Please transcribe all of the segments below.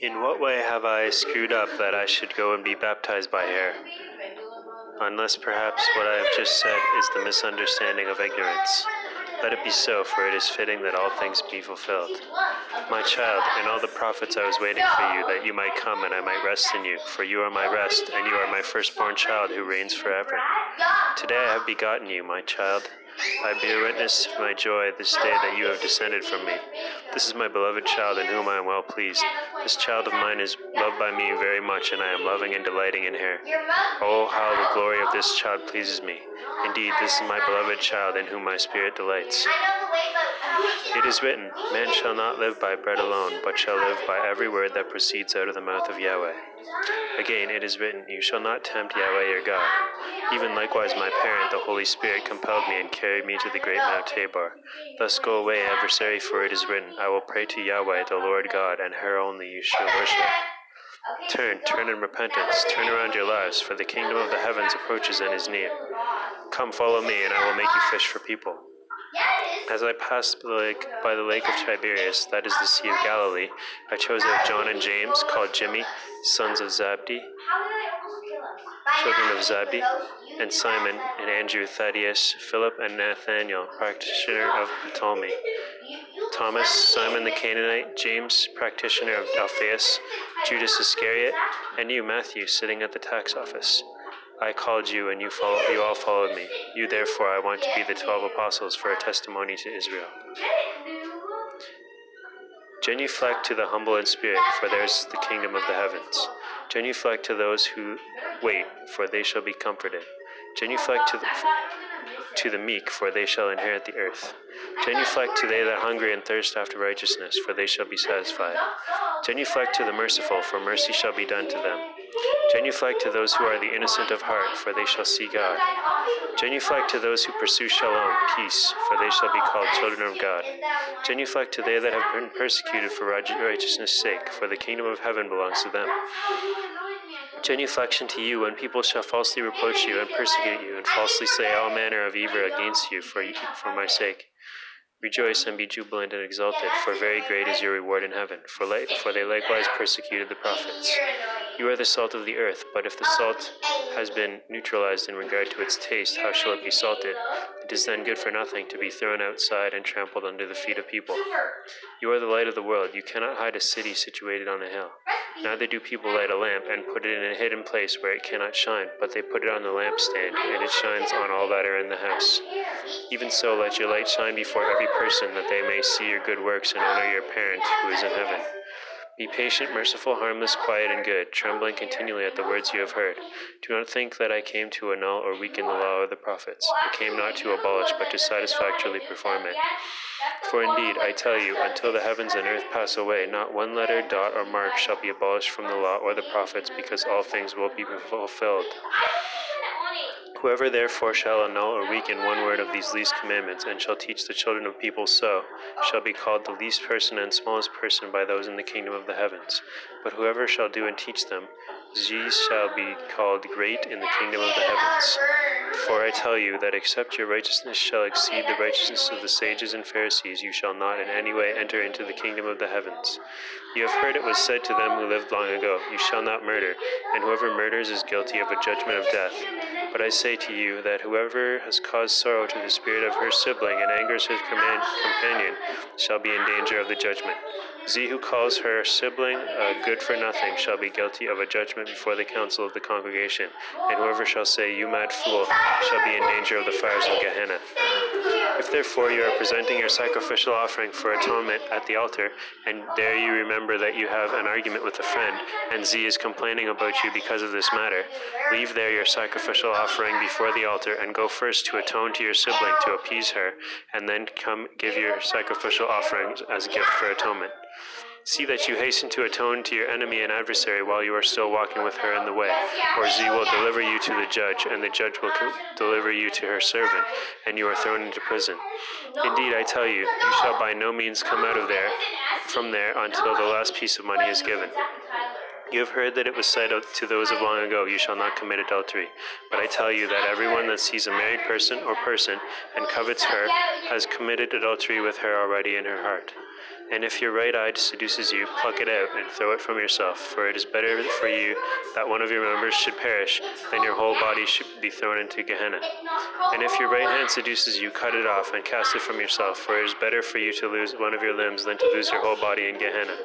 In what way have I screwed up that I should go and be baptized by her? Unless perhaps what I have just said is the misunderstanding of ignorance. Let it be so, for it is fitting that all things be fulfilled. My child, in all the prophets I was waiting for you, that you might come and I might rest in you, for you are my rest, and you are my firstborn child who reigns forever. Today I have begotten you, my child. I bear witness my joy this day that you have descended from me. This is my beloved child in whom I am well pleased. This child of mine is loved by me very much, and I am loving and delighting in her. Oh, how the glory of this child pleases me. Indeed, this is my beloved child in whom my spirit delights. It is written, Man shall not live by bread alone, but shall live by every word that proceeds out of the mouth of Yahweh. Again, it is written, You shall not tempt Yahweh your God. Even likewise, my parent, the Holy Spirit, compelled me and carried me to the great Mount Tabor. Thus go away, adversary, for it is written, I will pray to Yahweh, the Lord God, and her only you shall worship. Turn, turn in repentance, turn around your lives, for the kingdom of the heavens approaches and is near. Come, follow me, and I will make you fish for people. As I passed by the, lake, by the lake of Tiberias, that is the Sea of Galilee, I chose out John and James, called Jimmy, sons of Zabdi, children of Zabdi, and Simon, and Andrew, Thaddeus, Philip, and Nathanael, practitioner of Ptolemy, Thomas, Simon the Canaanite, James, practitioner of Alphaeus, Judas Iscariot, and you, Matthew, sitting at the tax office. I called you, and you, follow, you all followed me. You, therefore, I want to be the twelve apostles for a testimony to Israel. Genuflect to the humble in spirit, for theirs is the kingdom of the heavens. Genuflect to those who wait, for they shall be comforted. Genuflect to the, to the meek, for they shall inherit the earth. Genuflect to they that hunger and thirst after righteousness, for they shall be satisfied. Genuflect to the merciful, for mercy shall be done to them. Genuflect to those who are the innocent of heart, for they shall see God. Genuflect to those who pursue shalom, peace, for they shall be called children of God. Genuflect to they that have been persecuted for righteousness' sake, for the kingdom of heaven belongs to them. Genuflection to you when people shall falsely reproach you and persecute you, and falsely say all manner of evil against you for, for my sake. Rejoice and be jubilant and exulted, for very great is your reward in heaven, for, la- for they likewise persecuted the prophets. You are the salt of the earth, but if the salt has been neutralized in regard to its taste, how shall it be salted? It is then good for nothing to be thrown outside and trampled under the feet of people. You are the light of the world. You cannot hide a city situated on a hill. Neither do people light a lamp and put it in a hidden place where it cannot shine, but they put it on the lampstand, and it shines on all that are in the house. Even so, let your light shine before every person, that they may see your good works and honor your parent who is in heaven. Be patient, merciful, harmless, quiet, and good, trembling continually at the words you have heard. Do not think that I came to annul or weaken the law of the prophets. I came not to abolish, but to satisfactorily perform it. For indeed, I tell you, until the heavens and earth pass away, not one letter, dot, or mark shall be abolished from the law or the prophets, because all things will be fulfilled. Whoever therefore shall annul or weaken one word of these least commandments, and shall teach the children of people so, shall be called the least person and smallest person by those in the kingdom of the heavens. But whoever shall do and teach them, these shall be called great in the kingdom of the heavens. For I tell you that except your righteousness shall exceed the righteousness of the sages and Pharisees, you shall not in any way enter into the kingdom of the heavens. You have heard it was said to them who lived long ago, You shall not murder, and whoever murders is guilty of a judgment of death. But I say to you that whoever has caused sorrow to the spirit of her sibling and angers his companion shall be in danger of the judgment. He who calls her sibling uh, good for nothing shall be guilty of a judgment before the council of the congregation, and whoever shall say, You mad fool, shall be in danger of the fires of Gehenna. If therefore you are presenting your sacrificial offering for atonement at the altar, and there you remember that you have an argument with a friend, and Z is complaining about you because of this matter, leave there your sacrificial offering before the altar, and go first to atone to your sibling to appease her, and then come give your sacrificial offerings as a gift for atonement. See that you hasten to atone to your enemy and adversary while you are still walking with her in the way, or Z will deliver you to the judge, and the judge will deliver you to her servant, and you are thrown into prison. Indeed, I tell you, you shall by no means come out of there, from there, until the last piece of money is given. You have heard that it was said to those of long ago, You shall not commit adultery. But I tell you that everyone that sees a married person or person and covets her has committed adultery with her already in her heart. And if your right eye seduces you, pluck it out and throw it from yourself. For it is better for you that one of your members should perish than your whole body should be thrown into Gehenna. And if your right hand seduces you, cut it off and cast it from yourself. For it is better for you to lose one of your limbs than to lose your whole body in Gehenna.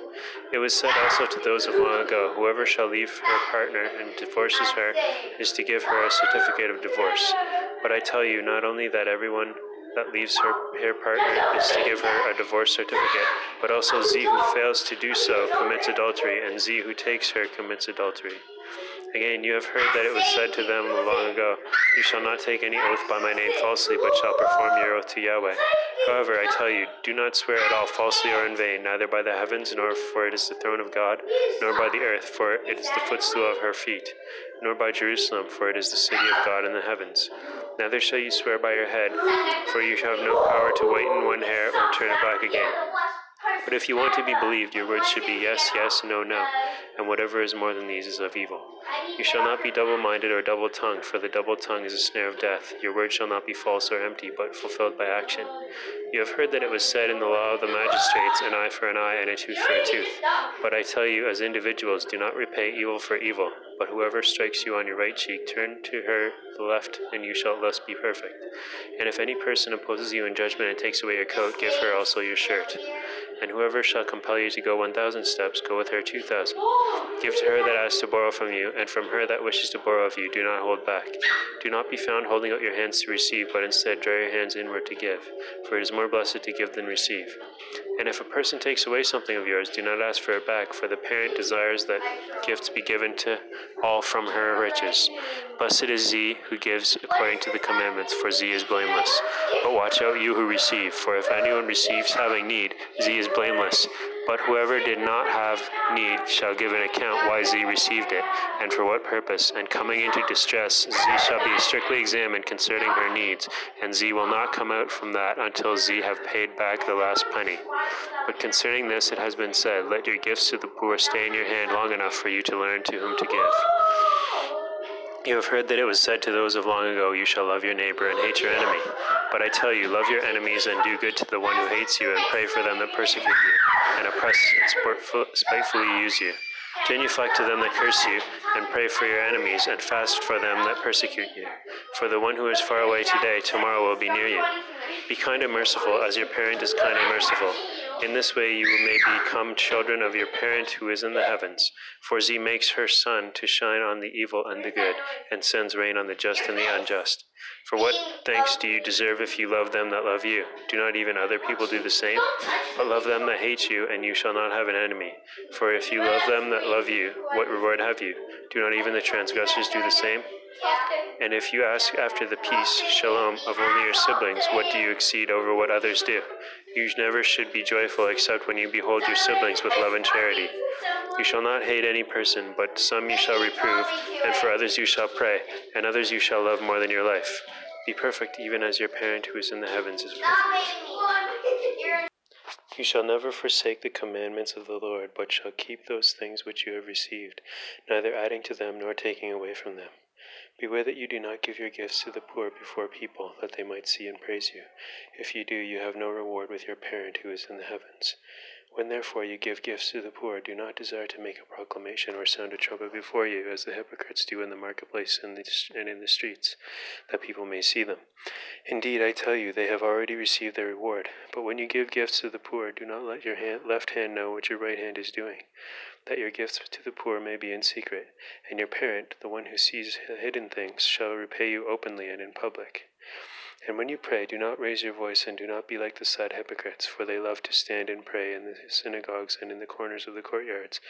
It was said also to those of long ago, Whoever shall leave her partner and divorces her is to give her a certificate of divorce. But I tell you, not only that everyone that leaves her, her partner is to give her a divorce certificate, but also Z who fails to do so commits adultery, and Z who takes her commits adultery. Again, you have heard that it was said to them long ago, You shall not take any oath by my name falsely, but shall perform your oath to Yahweh. However, I tell you, do not swear at all falsely or in vain, neither by the heavens, nor for it is the throne of God, nor by the earth, for it is the footstool of her feet, nor by Jerusalem, for it is the city of God in the heavens. Neither shall you swear by your head, for you shall have no power to whiten one hair or turn it back again. But if you want to be believed, your words should be yes, yes, no, no, and whatever is more than these is of evil. You shall not be double minded or double tongued, for the double tongue is a snare of death. Your word shall not be false or empty, but fulfilled by action. You have heard that it was said in the law of the magistrates, an eye for an eye and a tooth for a tooth. But I tell you, as individuals, do not repay evil for evil, but whoever strikes you on your right cheek, turn to her the left, and you shall thus be perfect. And if any person opposes you in judgment and takes away your coat, give her also your shirt. And whoever shall compel you to go one thousand steps, go with her two thousand. Give to her that asks to borrow from you, and from her that wishes to borrow of you, do not hold back. Do not be found holding out your hands to receive, but instead draw your hands inward to give, for it is more blessed to give than receive. And if a person takes away something of yours, do not ask for it back, for the parent desires that gifts be given to all from her riches. Blessed is Z who gives according to the commandments, for Z is blameless. But watch out, you who receive, for if anyone receives having need, Z is blameless. But whoever did not have need shall give an account why Z received it, and for what purpose. And coming into distress, Z shall be strictly examined concerning her needs, and Z will not come out from that until Z have paid back the last penny. But concerning this it has been said, Let your gifts to the poor stay in your hand long enough for you to learn to whom to give. You have heard that it was said to those of long ago, You shall love your neighbor and hate your enemy. But I tell you, love your enemies and do good to the one who hates you, and pray for them that persecute you, and oppress and spitefully use you. Genuflect to them that curse you, and pray for your enemies, and fast for them that persecute you. For the one who is far away today, tomorrow will be near you. Be kind and merciful, as your parent is kind and merciful. In this way you may become children of your parent who is in the heavens. For he makes her sun to shine on the evil and the good, and sends rain on the just and the unjust. For what thanks do you deserve if you love them that love you? Do not even other people do the same? But love them that hate you, and you shall not have an enemy. For if you love them that love you, what reward have you? Do not even the transgressors do the same? And if you ask after the peace, shalom, of only your siblings, what do you exceed over what others do? You never should be joyful except when you behold your siblings with love and charity. You shall not hate any person, but some you shall reprove, and for others you shall pray, and others you shall love more than your life. Be perfect, even as your parent who is in the heavens is perfect. You shall never forsake the commandments of the Lord, but shall keep those things which you have received, neither adding to them nor taking away from them. Beware that you do not give your gifts to the poor before people, that they might see and praise you. If you do, you have no reward with your parent who is in the heavens. When therefore you give gifts to the poor, do not desire to make a proclamation or sound a trumpet before you, as the hypocrites do in the marketplace and, in the streets, that people may see them. Indeed, I tell you, they have already received their reward. But when you give gifts to the poor, do not let your hand, left hand know what your right hand is doing, that your gifts to the poor may be in secret, and your parent, the one who sees hidden things, shall repay you openly and in public. And when you pray, do not raise your voice, and do not be like the sad hypocrites, for they love to stand and pray in the synagogues and in the corners of the courtyards,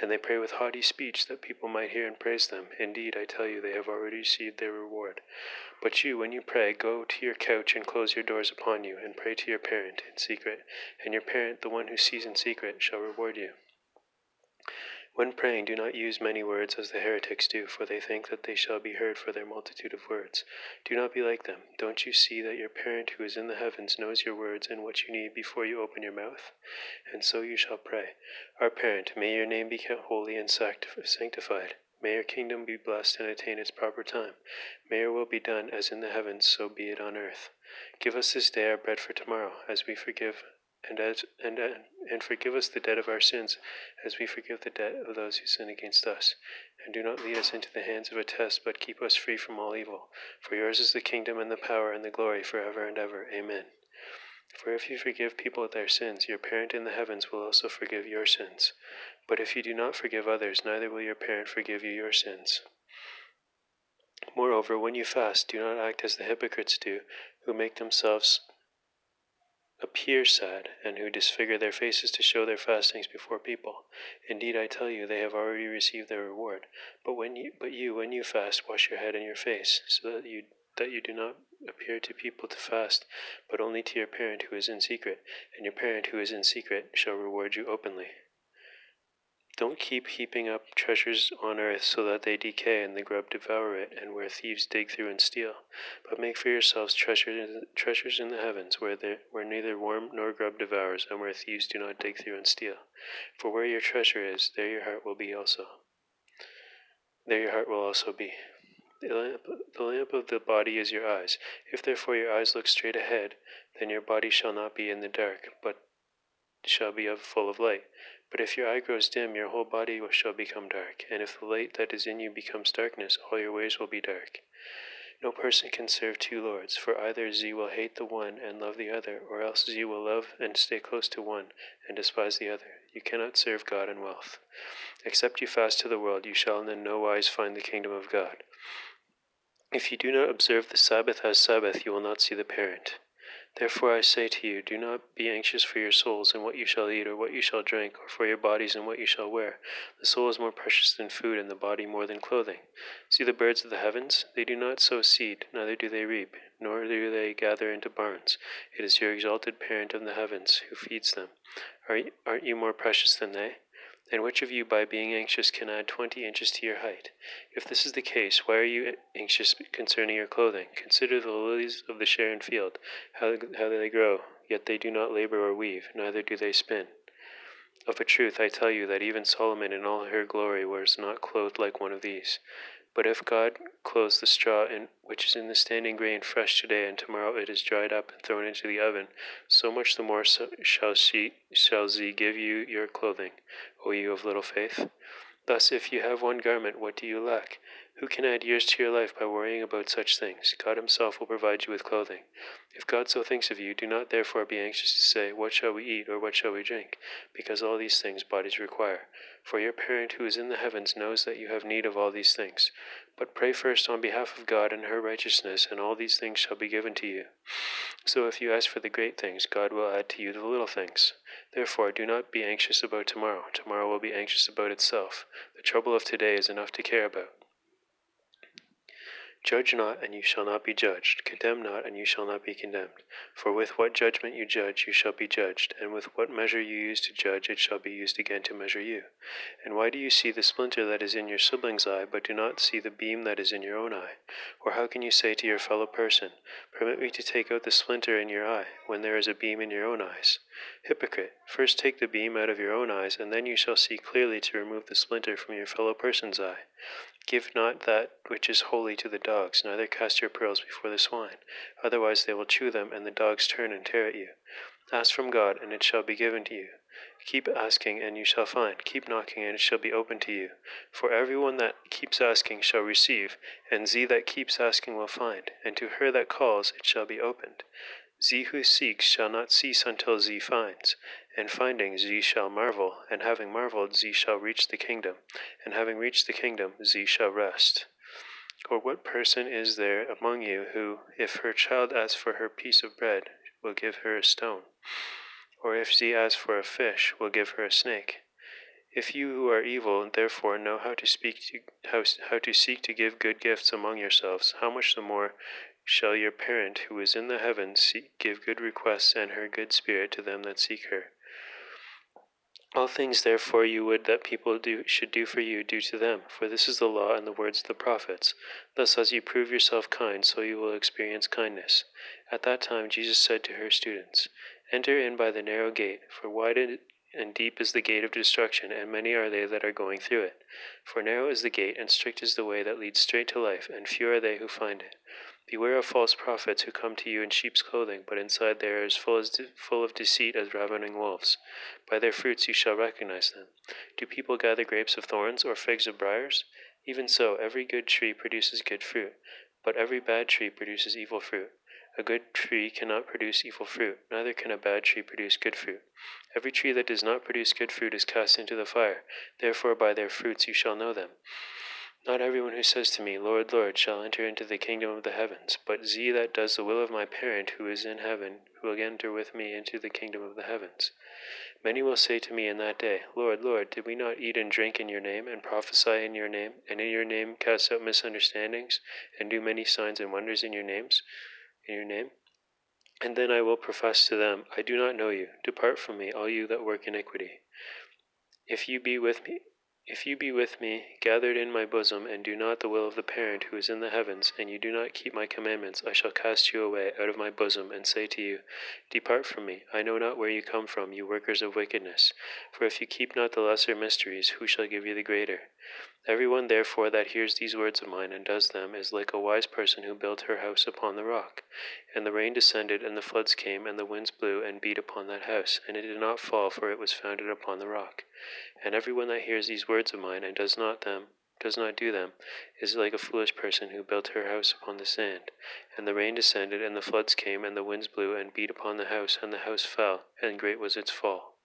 and they pray with haughty speech that people might hear and praise them. Indeed, I tell you, they have already received their reward. But you, when you pray, go to your couch and close your doors upon you, and pray to your parent in secret, and your parent, the one who sees in secret, shall reward you. When praying, do not use many words as the heretics do, for they think that they shall be heard for their multitude of words. Do not be like them. Don't you see that your parent who is in the heavens knows your words and what you need before you open your mouth? And so you shall pray Our parent, may your name be kept holy and sanctified. May your kingdom be blessed and attain its proper time. May your will be done as in the heavens, so be it on earth. Give us this day our bread for tomorrow, as we forgive and as and uh, and forgive us the debt of our sins, as we forgive the debt of those who sin against us. And do not lead us into the hands of a test, but keep us free from all evil. For yours is the kingdom and the power and the glory forever and ever. Amen. For if you forgive people their sins, your parent in the heavens will also forgive your sins. But if you do not forgive others, neither will your parent forgive you your sins. Moreover, when you fast, do not act as the hypocrites do, who make themselves appear sad, and who disfigure their faces to show their fastings before people. Indeed, I tell you, they have already received their reward. But when you, but you, when you fast, wash your head and your face, so that you that you do not appear to people to fast, but only to your parent who is in secret, and your parent who is in secret shall reward you openly. Don't keep heaping up treasures on earth so that they decay and the grub devour it, and where thieves dig through and steal. But make for yourselves treasures in, treasures in the heavens, where, there, where neither worm nor grub devours, and where thieves do not dig through and steal. For where your treasure is, there your heart will be also. There your heart will also be. The lamp, the lamp of the body is your eyes. If therefore your eyes look straight ahead, then your body shall not be in the dark, but shall be of full of light. But if your eye grows dim, your whole body shall become dark. And if the light that is in you becomes darkness, all your ways will be dark. No person can serve two lords, for either Z will hate the one and love the other, or else Z will love and stay close to one and despise the other. You cannot serve God and wealth. Except you fast to the world, you shall in no wise find the kingdom of God. If you do not observe the Sabbath as Sabbath, you will not see the parent. Therefore I say to you, do not be anxious for your souls and what you shall eat or what you shall drink, or for your bodies and what you shall wear. The soul is more precious than food, and the body more than clothing. See the birds of the heavens? They do not sow seed, neither do they reap, nor do they gather into barns. It is your exalted parent of the heavens who feeds them. Aren't you more precious than they? And which of you, by being anxious, can add twenty inches to your height? If this is the case, why are you anxious concerning your clothing? Consider the lilies of the Sharon field, how, how they grow, yet they do not labor or weave, neither do they spin. Of a truth, I tell you that even Solomon in all her glory was not clothed like one of these. But if God clothes the straw in, which is in the standing grain fresh today, and tomorrow it is dried up and thrown into the oven, so much the more so shall she shall he give you your clothing, O you of little faith. Thus, if you have one garment, what do you lack? Who can add years to your life by worrying about such things? God Himself will provide you with clothing. If God so thinks of you, do not therefore be anxious to say, What shall we eat, or what shall we drink? Because all these things bodies require. For your parent who is in the heavens knows that you have need of all these things. But pray first on behalf of God and her righteousness, and all these things shall be given to you. So if you ask for the great things, God will add to you the little things. Therefore, do not be anxious about tomorrow. Tomorrow will be anxious about itself. The trouble of today is enough to care about. Judge not, and you shall not be judged. Condemn not, and you shall not be condemned. For with what judgment you judge, you shall be judged, and with what measure you use to judge, it shall be used again to measure you. And why do you see the splinter that is in your sibling's eye, but do not see the beam that is in your own eye? Or how can you say to your fellow person, Permit me to take out the splinter in your eye, when there is a beam in your own eyes? Hypocrite, first take the beam out of your own eyes, and then you shall see clearly to remove the splinter from your fellow person's eye. Give not that which is holy to the dogs, neither cast your pearls before the swine, otherwise they will chew them, and the dogs turn and tear at you. Ask from God, and it shall be given to you. Keep asking, and you shall find. Keep knocking, and it shall be opened to you. For everyone that keeps asking shall receive, and ze that keeps asking will find, and to her that calls it shall be opened. Ze who seeks shall not cease until ze finds, and finding ze shall marvel, and having marveled ze shall reach the kingdom, and having reached the kingdom ze shall rest. Or what person is there among you who, if her child asks for her piece of bread, will give her a stone? Or if she asks for a fish, will give her a snake? If you who are evil therefore know how to speak to, how, how to seek to give good gifts among yourselves, how much the more shall your parent who is in the heavens give good requests and her good spirit to them that seek her. All things therefore you would that people do should do for you, do to them, for this is the law and the words of the prophets. Thus as you prove yourself kind, so you will experience kindness. At that time Jesus said to her students, Enter in by the narrow gate, for wide and deep is the gate of destruction, and many are they that are going through it. For narrow is the gate, and strict is the way that leads straight to life, and few are they who find it. Beware of false prophets who come to you in sheep's clothing, but inside they are as full, as de- full of deceit as ravening wolves. By their fruits you shall recognize them. Do people gather grapes of thorns or figs of briars? Even so, every good tree produces good fruit, but every bad tree produces evil fruit. A good tree cannot produce evil fruit, neither can a bad tree produce good fruit. Every tree that does not produce good fruit is cast into the fire. Therefore, by their fruits you shall know them. Not everyone who says to me, Lord, Lord, shall enter into the kingdom of the heavens, but he that does the will of my parent who is in heaven will enter with me into the kingdom of the heavens. Many will say to me in that day, Lord, Lord, did we not eat and drink in your name, and prophesy in your name, and in your name cast out misunderstandings, and do many signs and wonders in your names, in your name? And then I will profess to them, I do not know you. Depart from me, all you that work iniquity. If you be with me, if you be with me, gathered in my bosom, and do not the will of the parent who is in the heavens, and you do not keep my commandments, I shall cast you away out of my bosom, and say to you, Depart from me, I know not where you come from, you workers of wickedness. For if you keep not the lesser mysteries, who shall give you the greater? Every one therefore that hears these words of mine and does them is like a wise person who built her house upon the rock. And the rain descended, and the floods came, and the winds blew and beat upon that house, and it did not fall, for it was founded upon the rock. And every one that hears these words of mine and does not them, does not do them, is like a foolish person who built her house upon the sand. And the rain descended, and the floods came, and the winds blew and beat upon the house, and the house fell, and great was its fall.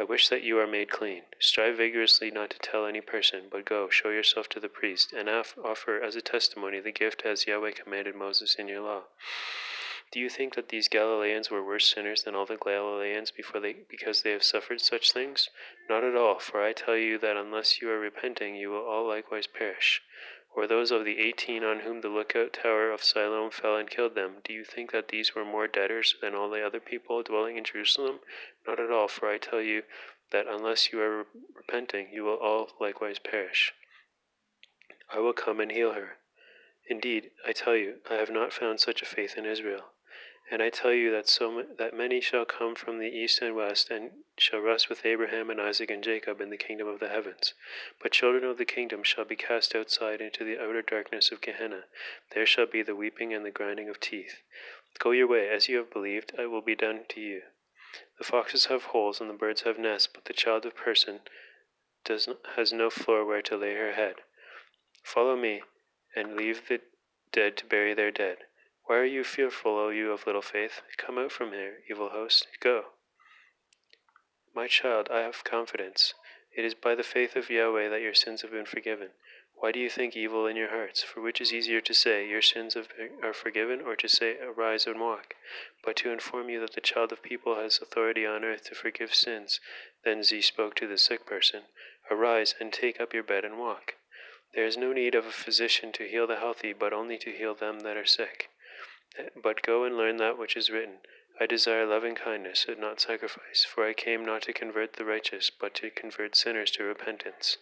I wish that you are made clean. Strive vigorously not to tell any person, but go, show yourself to the priest, and offer as a testimony the gift as Yahweh commanded Moses in your law. Do you think that these Galileans were worse sinners than all the Galileans before they, because they have suffered such things? Not at all, for I tell you that unless you are repenting, you will all likewise perish. Or those of the eighteen on whom the lookout tower of Siloam fell and killed them, do you think that these were more debtors than all the other people dwelling in Jerusalem? Not at all, for I tell you that unless you are repenting, you will all likewise perish. I will come and heal her. Indeed, I tell you, I have not found such a faith in Israel. And I tell you that so that many shall come from the east and west, and shall rest with Abraham and Isaac and Jacob in the kingdom of the heavens. But children of the kingdom shall be cast outside into the outer darkness of Gehenna. There shall be the weeping and the grinding of teeth. Go your way, as you have believed, it will be done to you. The foxes have holes and the birds have nests, but the child of person does not, has no floor where to lay her head. Follow me, and leave the dead to bury their dead. Why are you fearful, O you of little faith? Come out from here, evil host. Go. My child, I have confidence. It is by the faith of Yahweh that your sins have been forgiven. Why do you think evil in your hearts? For which is easier to say, Your sins are forgiven, or to say, Arise and walk? But to inform you that the child of people has authority on earth to forgive sins. Then Z spoke to the sick person, Arise and take up your bed and walk. There is no need of a physician to heal the healthy, but only to heal them that are sick. But go and learn that which is written I desire loving kindness and not sacrifice, for I came not to convert the righteous, but to convert sinners to repentance.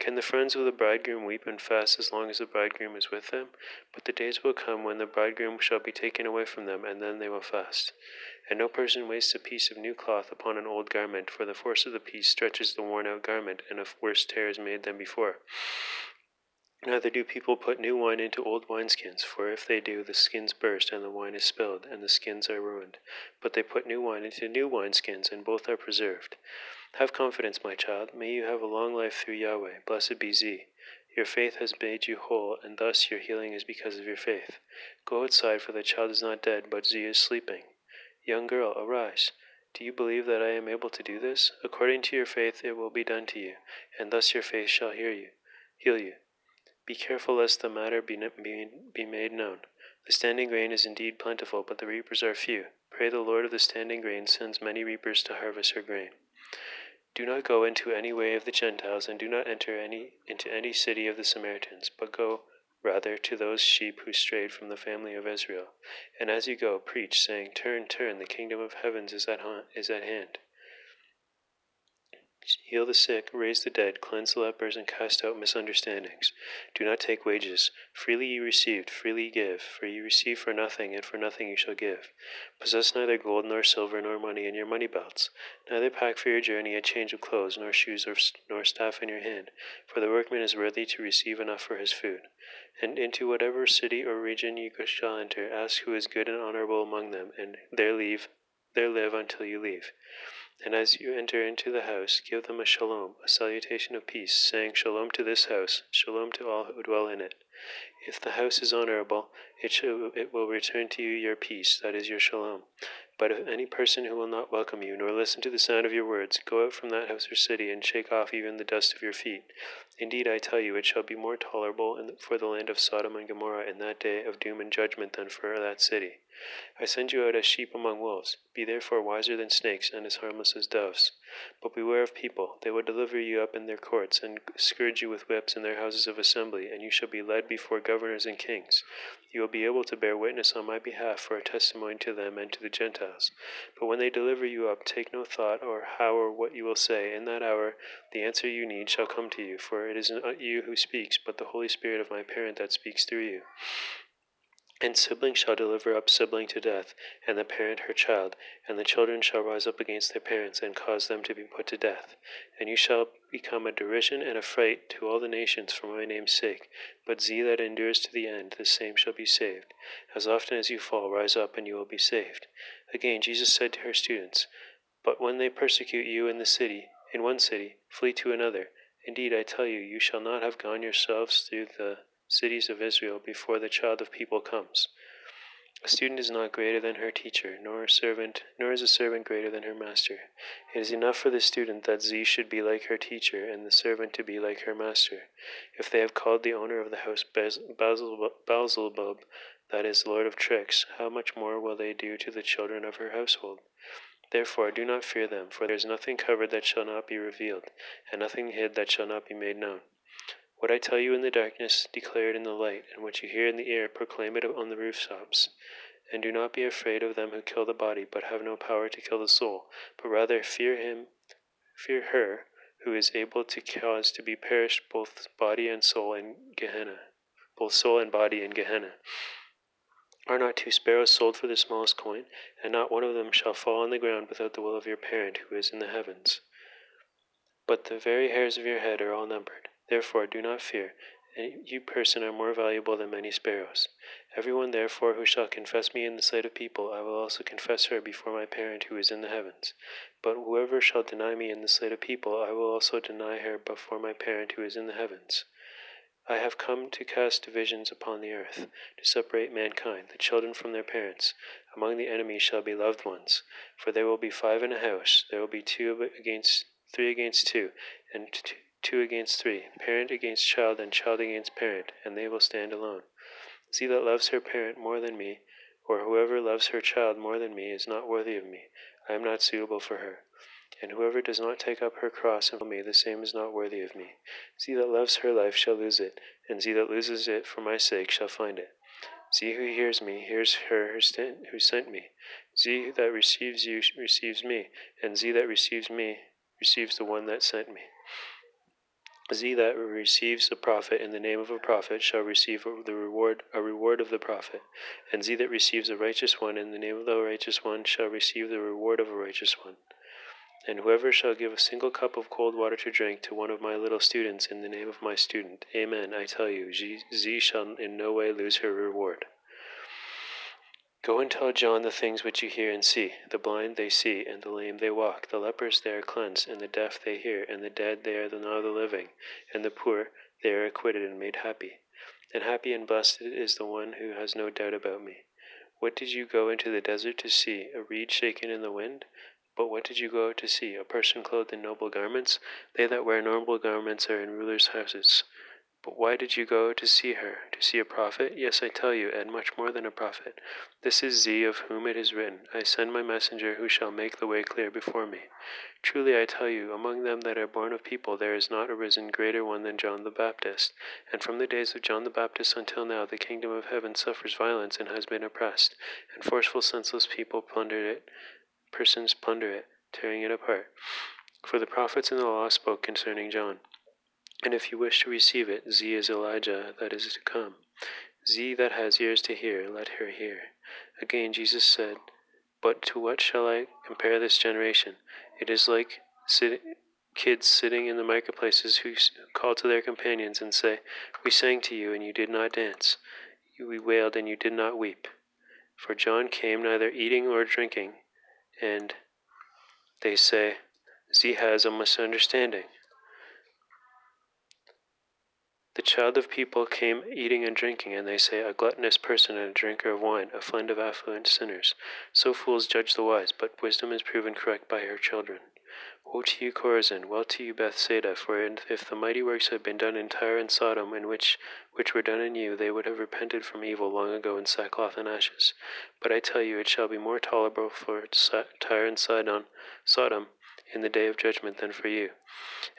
Can the friends of the bridegroom weep and fast as long as the bridegroom is with them? But the days will come when the bridegroom shall be taken away from them, and then they will fast. And no person wastes a piece of new cloth upon an old garment, for the force of the piece stretches the worn out garment, and a worse tear is made than before. Neither do people put new wine into old wineskins, for if they do, the skins burst, and the wine is spilled, and the skins are ruined. But they put new wine into new wineskins, and both are preserved. Have confidence, my child. May you have a long life through Yahweh. Blessed be Z. Your faith has made you whole, and thus your healing is because of your faith. Go outside, for the child is not dead, but Z is sleeping. Young girl, arise. Do you believe that I am able to do this? According to your faith it will be done to you, and thus your faith shall hear you, heal you. Be careful lest the matter be, be, made known. The standing grain is indeed plentiful, but the reapers are few. Pray the Lord of the standing grain sends many reapers to harvest her grain. Do not go into any way of the Gentiles, and do not enter any into any city of the Samaritans, but go rather to those sheep who strayed from the family of Israel. And as you go, preach, saying, Turn, turn, the kingdom of heavens is at, is at hand. Heal the sick, raise the dead, cleanse the lepers, and cast out misunderstandings. Do not take wages. Freely you received, freely give, for you receive for nothing, and for nothing you shall give. Possess neither gold nor silver nor money in your money belts, neither pack for your journey a change of clothes, nor shoes or, nor staff in your hand, for the workman is worthy to receive enough for his food. And into whatever city or region you shall enter, ask who is good and honorable among them, and there leave, there live until you leave. And as you enter into the house, give them a shalom, a salutation of peace, saying, Shalom to this house, shalom to all who dwell in it. If the house is honorable, it, shall, it will return to you your peace, that is your shalom. But if any person who will not welcome you, nor listen to the sound of your words, go out from that house or city, and shake off even the dust of your feet. Indeed, I tell you, it shall be more tolerable for the land of Sodom and Gomorrah in that day of doom and judgment than for that city. I send you out as sheep among wolves. Be therefore wiser than snakes, and as harmless as doves. But beware of people. They will deliver you up in their courts, and scourge you with whips in their houses of assembly, and you shall be led before governors and kings. You will be able to bear witness on my behalf for a testimony to them and to the Gentiles. But when they deliver you up, take no thought or how or what you will say. In that hour, the answer you need shall come to you, for it is not you who speaks, but the Holy Spirit of my parent that speaks through you. And sibling shall deliver up sibling to death, and the parent her child, and the children shall rise up against their parents, and cause them to be put to death. And you shall become a derision and a fright to all the nations for my name's sake. But ze that endures to the end, the same shall be saved. As often as you fall, rise up, and you will be saved. Again, Jesus said to her students, But when they persecute you in the city, in one city, flee to another. Indeed, I tell you, you shall not have gone yourselves through the cities of Israel before the child of people comes. A student is not greater than her teacher, nor a servant, nor is a servant greater than her master. It is enough for the student that Z should be like her teacher, and the servant to be like her master. If they have called the owner of the house Beelzebub, that is, Lord of tricks, how much more will they do to the children of her household? Therefore do not fear them, for there is nothing covered that shall not be revealed, and nothing hid that shall not be made known. What I tell you in the darkness, declare it in the light, and what you hear in the ear, proclaim it on the rooftops. And do not be afraid of them who kill the body, but have no power to kill the soul, but rather fear him, fear her, who is able to cause to be perished both body and soul in Gehenna, both soul and body in Gehenna. Are not two sparrows sold for the smallest coin, and not one of them shall fall on the ground without the will of your parent who is in the heavens? But the very hairs of your head are all numbered. Therefore do not fear, you person are more valuable than many sparrows. Everyone therefore who shall confess me in the sight of people, I will also confess her before my parent who is in the heavens. But whoever shall deny me in the sight of people, I will also deny her before my parent who is in the heavens. I have come to cast divisions upon the earth, to separate mankind, the children from their parents. Among the enemies shall be loved ones, for there will be five in a house, there will be two against three against two, and two against three, parent against child, and child against parent, and they will stand alone. See that loves her parent more than me, or whoever loves her child more than me, is not worthy of me. I am not suitable for her. And whoever does not take up her cross and follow me, the same is not worthy of me. See that loves her life shall lose it, and see that loses it for my sake shall find it. See who hears me, hears her who sent me. See that receives you, receives me, and see that receives me, receives the one that sent me. He that receives a prophet in the name of a prophet shall receive the reward a reward of the prophet, and he that receives a righteous one in the name of the righteous one shall receive the reward of a righteous one. And whoever shall give a single cup of cold water to drink to one of my little students in the name of my student, Amen, I tell you, Z shall in no way lose her reward. Go and tell John the things which you hear and see. The blind they see, and the lame they walk. The lepers they are cleansed, and the deaf they hear, and the dead they are now the living, and the poor they are acquitted and made happy. And happy and blessed is the one who has no doubt about me. What did you go into the desert to see? A reed shaken in the wind? But what did you go out to see? A person clothed in noble garments? They that wear noble garments are in rulers' houses. But why did you go to see her? To see a prophet? Yes, I tell you, and much more than a prophet. This is Z of whom it is written, I send my messenger who shall make the way clear before me. Truly I tell you, among them that are born of people there is not arisen greater one than John the Baptist. And from the days of John the Baptist until now the kingdom of heaven suffers violence and has been oppressed, and forceful senseless people plunder it, persons plunder it, tearing it apart For the prophets and the law spoke concerning John. And if you wish to receive it, Z is Elijah that is to come. Z that has ears to hear, let her hear. Again Jesus said, But to what shall I compare this generation? It is like sit- kids sitting in the marketplaces who call to their companions and say, We sang to you, and you did not dance. We wailed, and you did not weep. For John came neither eating nor drinking, and they say, Z has a misunderstanding. The child of people came eating and drinking, and they say, A gluttonous person and a drinker of wine, a friend of affluent sinners. So fools judge the wise, but wisdom is proven correct by her children. Woe to you, Chorazin! Well to you, Bethsaida! For if the mighty works had been done in Tyre and Sodom, in which which were done in you, they would have repented from evil long ago in sackcloth and ashes. But I tell you, it shall be more tolerable for Tyre and Sidon, Sodom in the day of judgment than for you.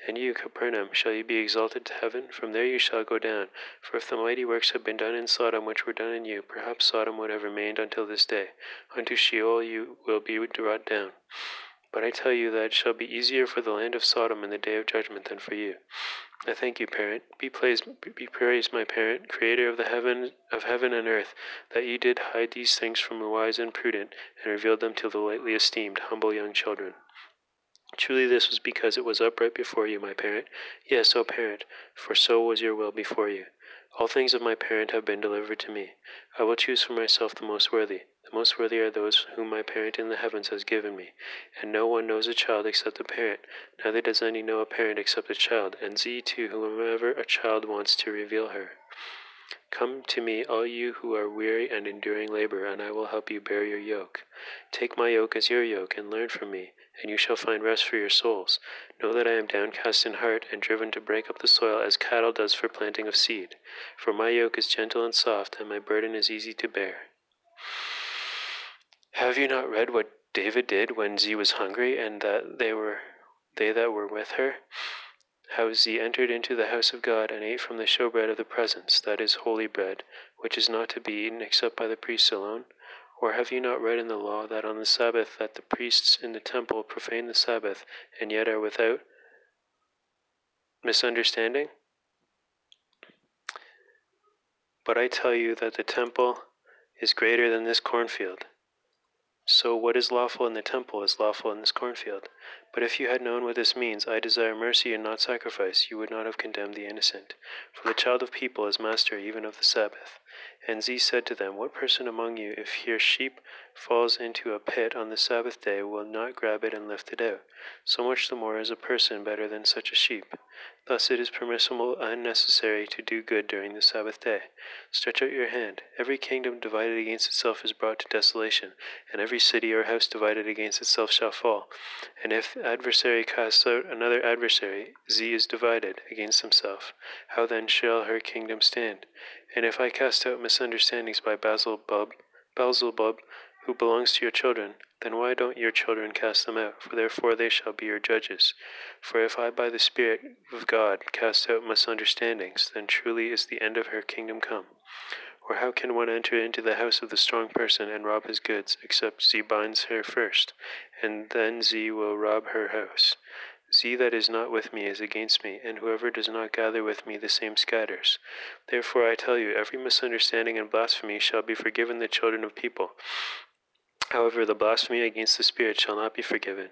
And you, Capernaum, shall you be exalted to heaven? From there you shall go down. For if the mighty works had been done in Sodom which were done in you, perhaps Sodom would have remained until this day. Unto Sheol you will be brought down. But I tell you that it shall be easier for the land of Sodom in the day of judgment than for you. I thank you, parent. Be praised, be praised, my parent, creator of the heaven of heaven and earth, that you did hide these things from the wise and prudent, and revealed them to the lightly esteemed, humble young children. Truly this was because it was upright before you, my parent. Yes, O parent, for so was your will before you. All things of my parent have been delivered to me. I will choose for myself the most worthy. The most worthy are those whom my parent in the heavens has given me. And no one knows a child except the parent, neither does any know a parent except a child, and Z to whomever a child wants to reveal her. Come to me, all you who are weary and enduring labor, and I will help you bear your yoke. Take my yoke as your yoke, and learn from me, and you shall find rest for your souls. Know that I am downcast in heart, and driven to break up the soil as cattle does for planting of seed. For my yoke is gentle and soft, and my burden is easy to bear. Have you not read what David did when Z was hungry, and that they were they that were with her? how he entered into the house of God and ate from the showbread of the presence, that is, holy bread, which is not to be eaten except by the priests alone? Or have you not read in the law that on the Sabbath that the priests in the temple profane the Sabbath, and yet are without misunderstanding? But I tell you that the temple is greater than this cornfield. So what is lawful in the temple is lawful in this cornfield. But if you had known what this means, I desire mercy and not sacrifice, you would not have condemned the innocent. For the child of people is master even of the Sabbath. And Z said to them, What person among you, if your sheep falls into a pit on the Sabbath day, will not grab it and lift it out? So much the more is a person better than such a sheep. Thus it is permissible and necessary to do good during the Sabbath day. Stretch out your hand. Every kingdom divided against itself is brought to desolation, and every city or house divided against itself shall fall. And if adversary casts out another adversary, Z is divided against himself. How then shall her kingdom stand? And if I cast out misunderstandings by Beelzebub, Beelzebub, who belongs to your children, then why don't your children cast them out? For therefore they shall be your judges. For if I by the Spirit of God cast out misunderstandings, then truly is the end of her kingdom come. Or how can one enter into the house of the strong person and rob his goods, except Z binds her first, and then Z will rob her house? Z that is not with me is against me, and whoever does not gather with me, the same scatters. Therefore I tell you, every misunderstanding and blasphemy shall be forgiven the children of people. However, the blasphemy against the Spirit shall not be forgiven,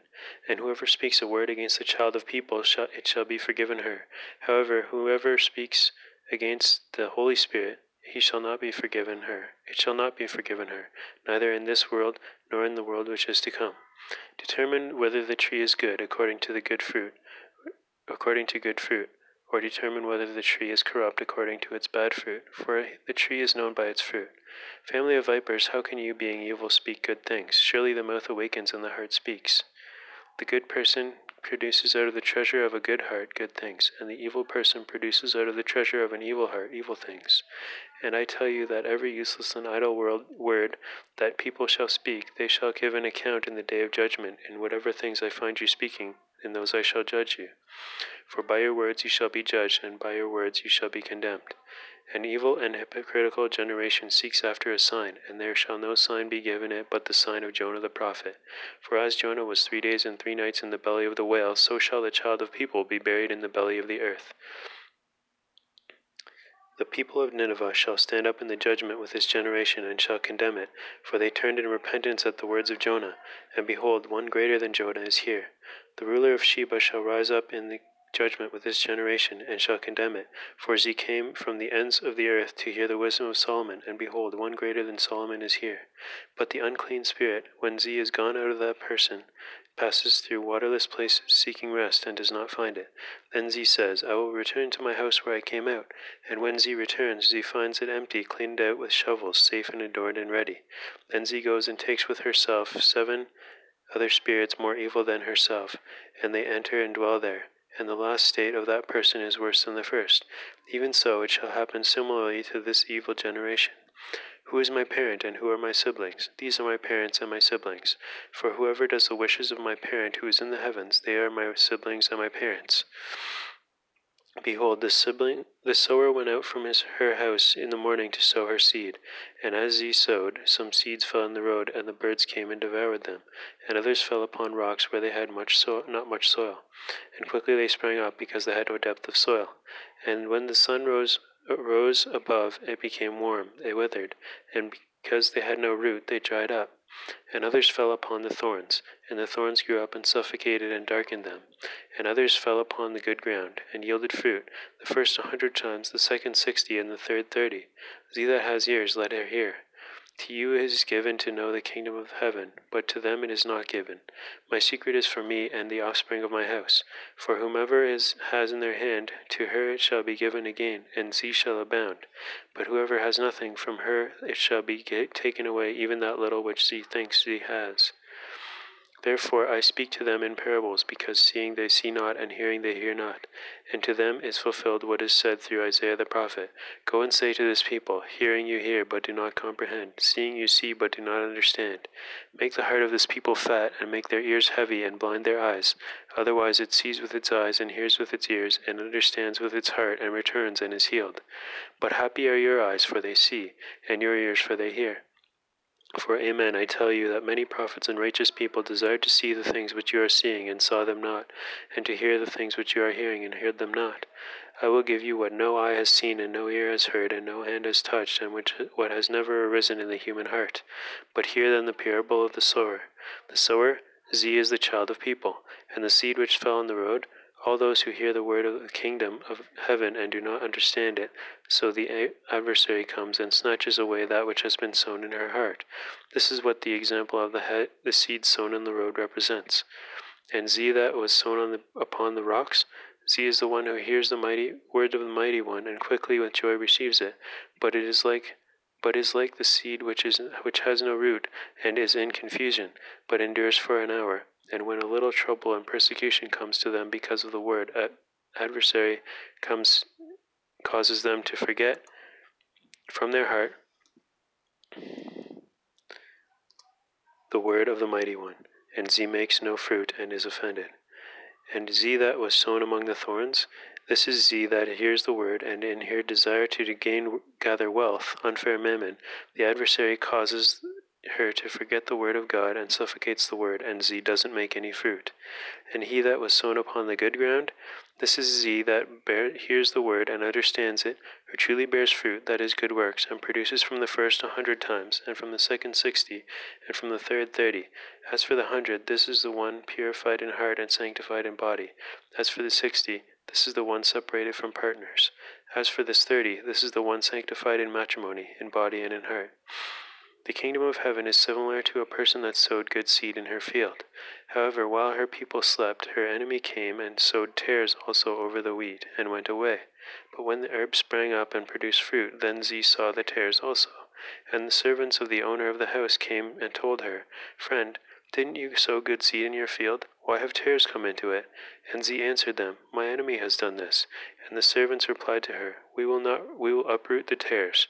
and whoever speaks a word against the child of people, it shall be forgiven her. However, whoever speaks against the Holy Spirit, he shall not be forgiven her. It shall not be forgiven her, neither in this world nor in the world which is to come. Determine whether the tree is good according to the good fruit, according to good fruit, or determine whether the tree is corrupt according to its bad fruit. For the tree is known by its fruit. Family of vipers, how can you, being evil, speak good things? Surely the mouth awakens and the heart speaks. The good person produces out of the treasure of a good heart good things, and the evil person produces out of the treasure of an evil heart evil things. And I tell you that every useless and idle word, word that people shall speak, they shall give an account in the day of judgment, in whatever things I find you speaking, in those I shall judge you. For by your words you shall be judged, and by your words you shall be condemned. An evil and hypocritical generation seeks after a sign, and there shall no sign be given it but the sign of Jonah the prophet. For as Jonah was three days and three nights in the belly of the whale, so shall the child of people be buried in the belly of the earth. The people of Nineveh shall stand up in the judgment with this generation, and shall condemn it, for they turned in repentance at the words of Jonah. And behold, one greater than Jonah is here. The ruler of Sheba shall rise up in the judgment with this generation, and shall condemn it. For as he came from the ends of the earth to hear the wisdom of Solomon, and behold, one greater than Solomon is here. But the unclean spirit, when Z is gone out of that person, passes through waterless places, seeking rest, and does not find it. Then Z says, I will return to my house where I came out. And when Z returns, Z finds it empty, cleaned out with shovels, safe and adorned and ready. Then Z goes and takes with herself seven other spirits more evil than herself, and they enter and dwell there and the last state of that person is worse than the first. Even so, it shall happen similarly to this evil generation. Who is my parent, and who are my siblings? These are my parents and my siblings. For whoever does the wishes of my parent who is in the heavens, they are my siblings and my parents. Behold, the sibling, the sower went out from his, her house in the morning to sow her seed. And as he sowed, some seeds fell in the road, and the birds came and devoured them. And others fell upon rocks where they had much so, not much soil. And quickly they sprang up, because they had no depth of soil. And when the sun rose, rose above, it became warm. They withered, and because they had no root, they dried up. And others fell upon the thorns, and the thorns grew up and suffocated and darkened them. And others fell upon the good ground, and yielded fruit, the first a hundred times, the second sixty, and the third thirty. He that has ears, let him hear. To you it is given to know the kingdom of heaven, but to them it is not given. My secret is for me and the offspring of my house. For whomever is has in their hand, to her it shall be given again, and she shall abound. But whoever has nothing, from her it shall be taken away, even that little which she thinks she has. Therefore I speak to them in parables, because seeing they see not, and hearing they hear not. And to them is fulfilled what is said through Isaiah the prophet Go and say to this people, Hearing you hear, but do not comprehend, seeing you see, but do not understand. Make the heart of this people fat, and make their ears heavy, and blind their eyes. Otherwise it sees with its eyes, and hears with its ears, and understands with its heart, and returns, and is healed. But happy are your eyes, for they see, and your ears, for they hear. For amen, I tell you that many prophets and righteous people desired to see the things which you are seeing and saw them not, and to hear the things which you are hearing and heard them not. I will give you what no eye has seen and no ear has heard and no hand has touched, and which what has never arisen in the human heart. But hear then the parable of the sower. The sower, Z is the child of people, and the seed which fell on the road all those who hear the word of the kingdom of heaven and do not understand it. So the adversary comes and snatches away that which has been sown in her heart. This is what the example of the, head, the seed sown in the road represents. And Z that was sown on the, upon the rocks, Z is the one who hears the mighty word of the mighty one and quickly with joy receives it. But it is like but is like the seed which is which has no root and is in confusion, but endures for an hour. And when a little trouble and persecution comes to them because of the word, ad- adversary comes causes them to forget from their heart the word of the mighty one, and Z makes no fruit and is offended. And Z that was sown among the thorns, this is Z that hears the word, and in her desire to gain gather wealth, unfair mammon, the adversary causes her to forget the word of God and suffocates the word, and Z doesn't make any fruit. And he that was sown upon the good ground, this is Z that bear, hears the word and understands it, who truly bears fruit, that is, good works, and produces from the first a hundred times, and from the second sixty, and from the third thirty. As for the hundred, this is the one purified in heart and sanctified in body. As for the sixty, this is the one separated from partners. As for this thirty, this is the one sanctified in matrimony, in body and in heart. The kingdom of heaven is similar to a person that sowed good seed in her field. However, while her people slept, her enemy came and sowed tares also over the wheat, and went away. But when the herb sprang up and produced fruit, then Z saw the tares also. And the servants of the owner of the house came and told her, Friend, didn't you sow good seed in your field? Why have tares come into it? And Z answered them, My enemy has done this. And the servants replied to her, We will not we will uproot the tares.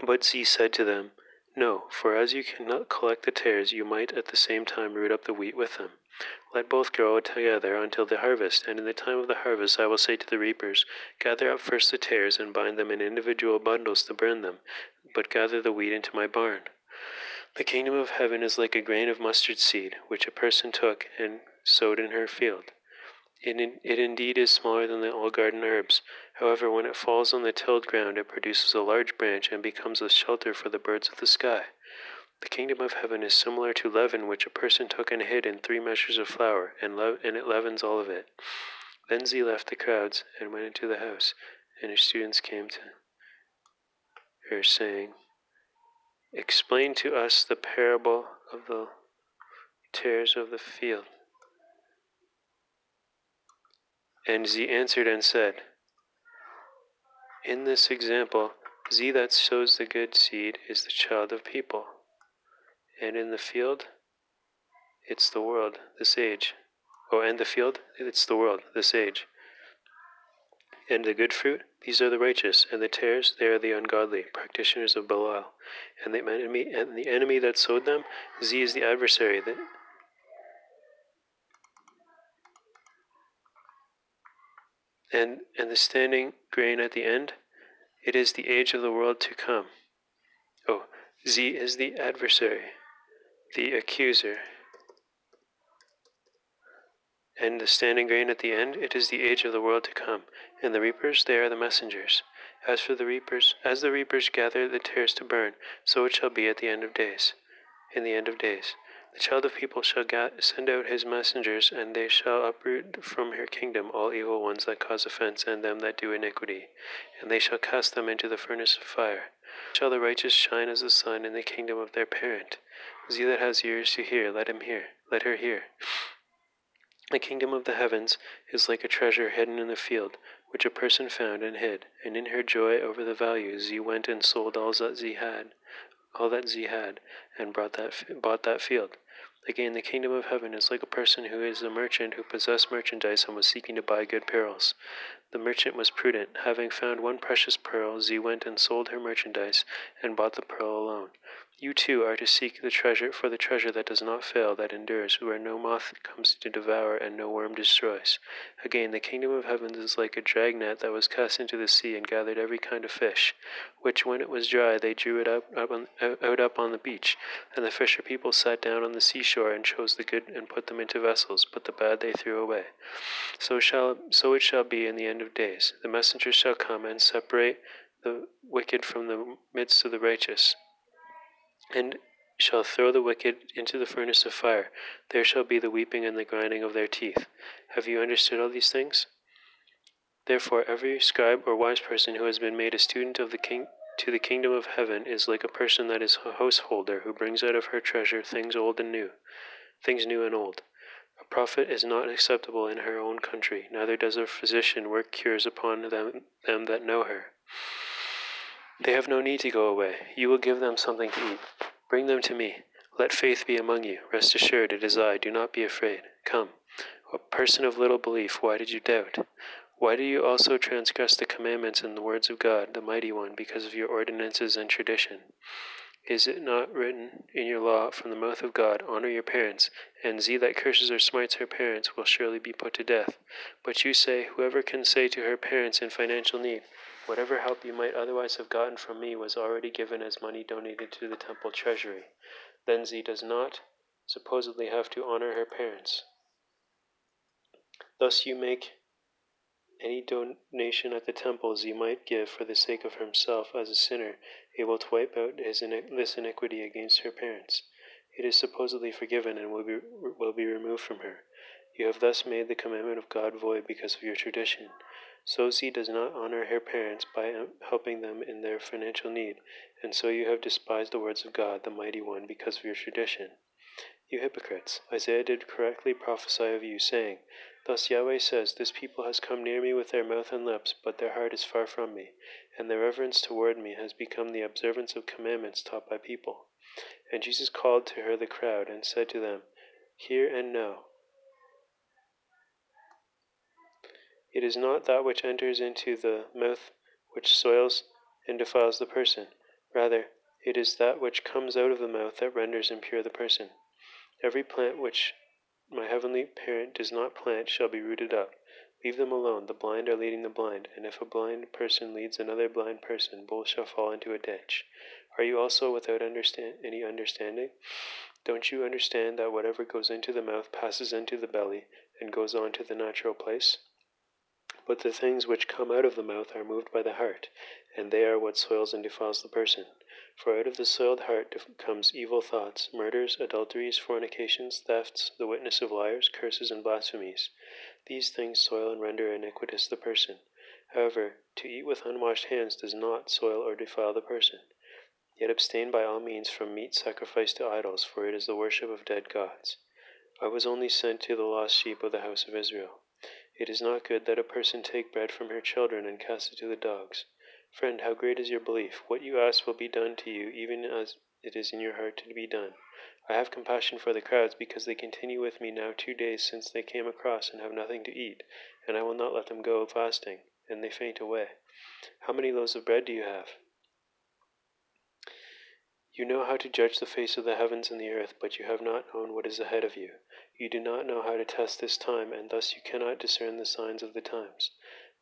But Z said to them, No, for as you cannot collect the tares, you might at the same time root up the wheat with them. Let both grow together until the harvest, and in the time of the harvest I will say to the reapers, Gather up first the tares and bind them in individual bundles to burn them, but gather the wheat into my barn. The kingdom of heaven is like a grain of mustard seed, which a person took and sowed in her field. It, in, it indeed is smaller than the all garden herbs. However, when it falls on the tilled ground, it produces a large branch and becomes a shelter for the birds of the sky. The kingdom of heaven is similar to leaven which a person took and hid in three measures of flour, and, le- and it leavens all of it. Then Z left the crowds and went into the house, and her students came to her, saying, Explain to us the parable of the tares of the field. And Z answered and said, In this example, Z that sows the good seed is the child of people. And in the field, it's the world, this age. Oh, and the field, it's the world, this age. And the good fruit, these are the righteous, and the tares, they are the ungodly, practitioners of Belial. And the enemy, and the enemy that sowed them, Z is the adversary. That, and and the standing grain at the end, it is the age of the world to come. Oh, Z is the adversary, the accuser. And the standing grain at the end, it is the age of the world to come. And the reapers, they are the messengers. As for the reapers, as the reapers gather the tares to burn, so it shall be at the end of days. In the end of days, the child of people shall send out his messengers, and they shall uproot from her kingdom all evil ones that cause offense, and them that do iniquity, and they shall cast them into the furnace of fire. Shall the righteous shine as the sun in the kingdom of their parent? He that has ears to hear, let him hear, let her hear. The kingdom of the heavens is like a treasure hidden in the field, which a person found and hid, and in her joy over the value Z went and sold all that Z had, all that Z had, and brought that bought that field. Again, the kingdom of heaven is like a person who is a merchant who possessed merchandise and was seeking to buy good pearls. The merchant was prudent. Having found one precious pearl, Z went and sold her merchandise and bought the pearl alone. You too are to seek the treasure for the treasure that does not fail, that endures, where no moth comes to devour and no worm destroys. Again, the kingdom of heavens is like a dragnet that was cast into the sea and gathered every kind of fish, which when it was dry they drew it up, up on, out up on the beach. And the fisher people sat down on the seashore and chose the good and put them into vessels, but the bad they threw away. So shall so it shall be in the end of days. The messengers shall come and separate the wicked from the midst of the righteous and shall throw the wicked into the furnace of fire. There shall be the weeping and the grinding of their teeth. Have you understood all these things? Therefore, every scribe or wise person who has been made a student of the king to the kingdom of heaven is like a person that is a householder who brings out of her treasure things old and new, things new and old. A prophet is not acceptable in her own country, neither does a physician work cures upon them, them that know her. They have no need to go away. You will give them something to eat. Bring them to me. Let faith be among you. Rest assured, it is I. Do not be afraid. Come. A person of little belief, why did you doubt? Why do you also transgress the commandments and the words of God, the Mighty One, because of your ordinances and tradition? Is it not written in your law from the mouth of God, Honor your parents, and Z that curses or smites her parents will surely be put to death? But you say, Whoever can say to her parents in financial need, Whatever help you might otherwise have gotten from me was already given as money donated to the temple treasury. Then Z does not supposedly have to honor her parents. Thus you make any donation at the temple Z might give for the sake of himself as a sinner, able to wipe out his this iniquity against her parents. It is supposedly forgiven and will be, will be removed from her. You have thus made the commandment of God void because of your tradition. So Z does not honor her parents by uh, helping them in their financial need, and so you have despised the words of God, the Mighty One, because of your tradition. You hypocrites, Isaiah did correctly prophesy of you, saying, Thus Yahweh says, This people has come near me with their mouth and lips, but their heart is far from me, and their reverence toward me has become the observance of commandments taught by people. And Jesus called to her the crowd, and said to them, Hear and know. It is not that which enters into the mouth which soils and defiles the person. Rather, it is that which comes out of the mouth that renders impure the person. Every plant which my heavenly parent does not plant shall be rooted up. Leave them alone. The blind are leading the blind, and if a blind person leads another blind person, both shall fall into a ditch. Are you also without any understanding? Don't you understand that whatever goes into the mouth passes into the belly and goes on to the natural place? But the things which come out of the mouth are moved by the heart, and they are what soils and defiles the person. For out of the soiled heart comes evil thoughts, murders, adulteries, fornications, thefts, the witness of liars, curses, and blasphemies. These things soil and render iniquitous the person. However, to eat with unwashed hands does not soil or defile the person. Yet abstain by all means from meat sacrificed to idols, for it is the worship of dead gods. I was only sent to the lost sheep of the house of Israel. It is not good that a person take bread from her children and cast it to the dogs. Friend, how great is your belief? What you ask will be done to you, even as it is in your heart to be done. I have compassion for the crowds, because they continue with me now two days since they came across and have nothing to eat, and I will not let them go fasting, and they faint away. How many loaves of bread do you have? You know how to judge the face of the heavens and the earth, but you have not known what is ahead of you. You do not know how to test this time, and thus you cannot discern the signs of the times.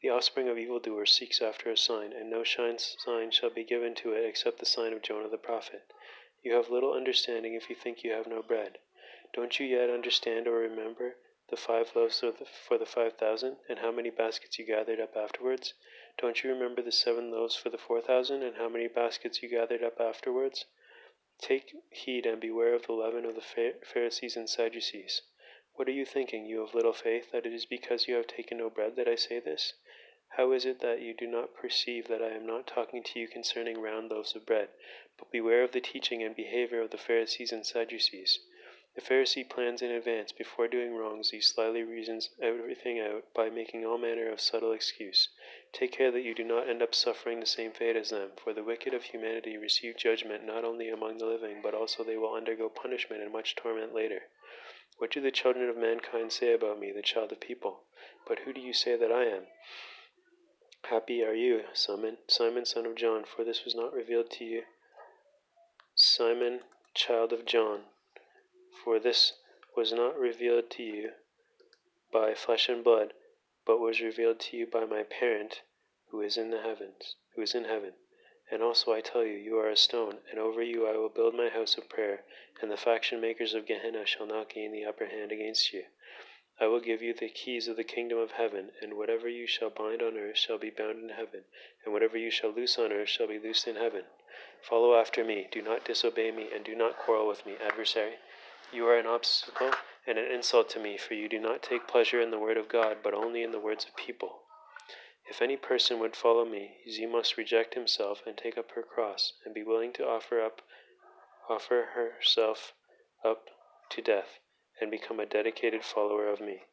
The offspring of evildoers seeks after a sign, and no sign shall be given to it except the sign of Jonah the prophet. You have little understanding if you think you have no bread. Don't you yet understand or remember the five loaves for the five thousand, and how many baskets you gathered up afterwards? Don't you remember the seven loaves for the four thousand, and how many baskets you gathered up afterwards? Take heed and beware of the leaven of the Pharisees and Sadducees. What are you thinking, you of little faith, that it is because you have taken no bread that I say this? How is it that you do not perceive that I am not talking to you concerning round loaves of bread, but beware of the teaching and behavior of the Pharisees and Sadducees? The Pharisee plans in advance, before doing wrongs, he slyly reasons everything out by making all manner of subtle excuse. Take care that you do not end up suffering the same fate as them, for the wicked of humanity receive judgment not only among the living, but also they will undergo punishment and much torment later. What do the children of mankind say about me, the child of people? But who do you say that I am? Happy are you, Simon, Simon, son of John, for this was not revealed to you. Simon, child of John, for this was not revealed to you by flesh and blood, but was revealed to you by my parent who is in the heavens, who is in heaven. And also I tell you, you are a stone, and over you I will build my house of prayer, and the faction makers of Gehenna shall not gain the upper hand against you. I will give you the keys of the kingdom of heaven, and whatever you shall bind on earth shall be bound in heaven, and whatever you shall loose on earth shall be loosed in heaven. Follow after me, do not disobey me, and do not quarrel with me, adversary. You are an obstacle and an insult to me, for you do not take pleasure in the word of God, but only in the words of people. If any person would follow me, he must reject himself and take up her cross, and be willing to offer up offer herself up to death and become a dedicated follower of me.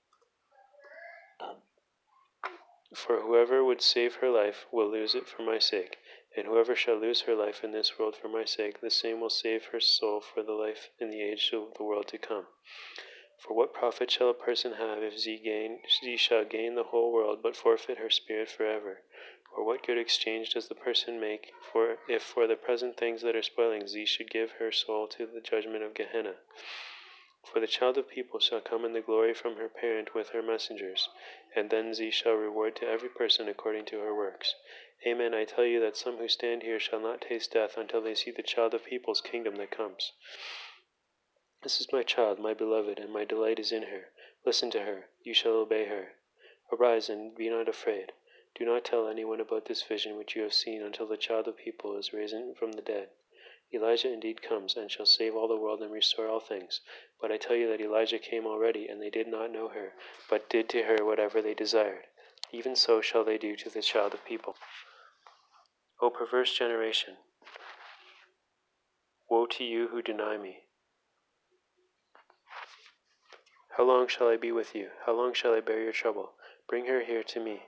For whoever would save her life will lose it for my sake, and whoever shall lose her life in this world for my sake, the same will save her soul for the life in the age of the world to come. For what profit shall a person have if she, gain, she shall gain the whole world but forfeit her spirit forever? Or what good exchange does the person make for if for the present things that are spoiling she should give her soul to the judgment of Gehenna? For the child of people shall come in the glory from her parent with her messengers, and then ze shall reward to every person according to her works. Amen, I tell you that some who stand here shall not taste death until they see the child of people's kingdom that comes. This is my child, my beloved, and my delight is in her. Listen to her, you shall obey her. Arise and be not afraid. Do not tell anyone about this vision which you have seen until the child of people is risen from the dead. Elijah indeed comes, and shall save all the world and restore all things. But I tell you that Elijah came already, and they did not know her, but did to her whatever they desired. Even so shall they do to the child of people. O perverse generation! Woe to you who deny me! How long shall I be with you? How long shall I bear your trouble? Bring her here to me.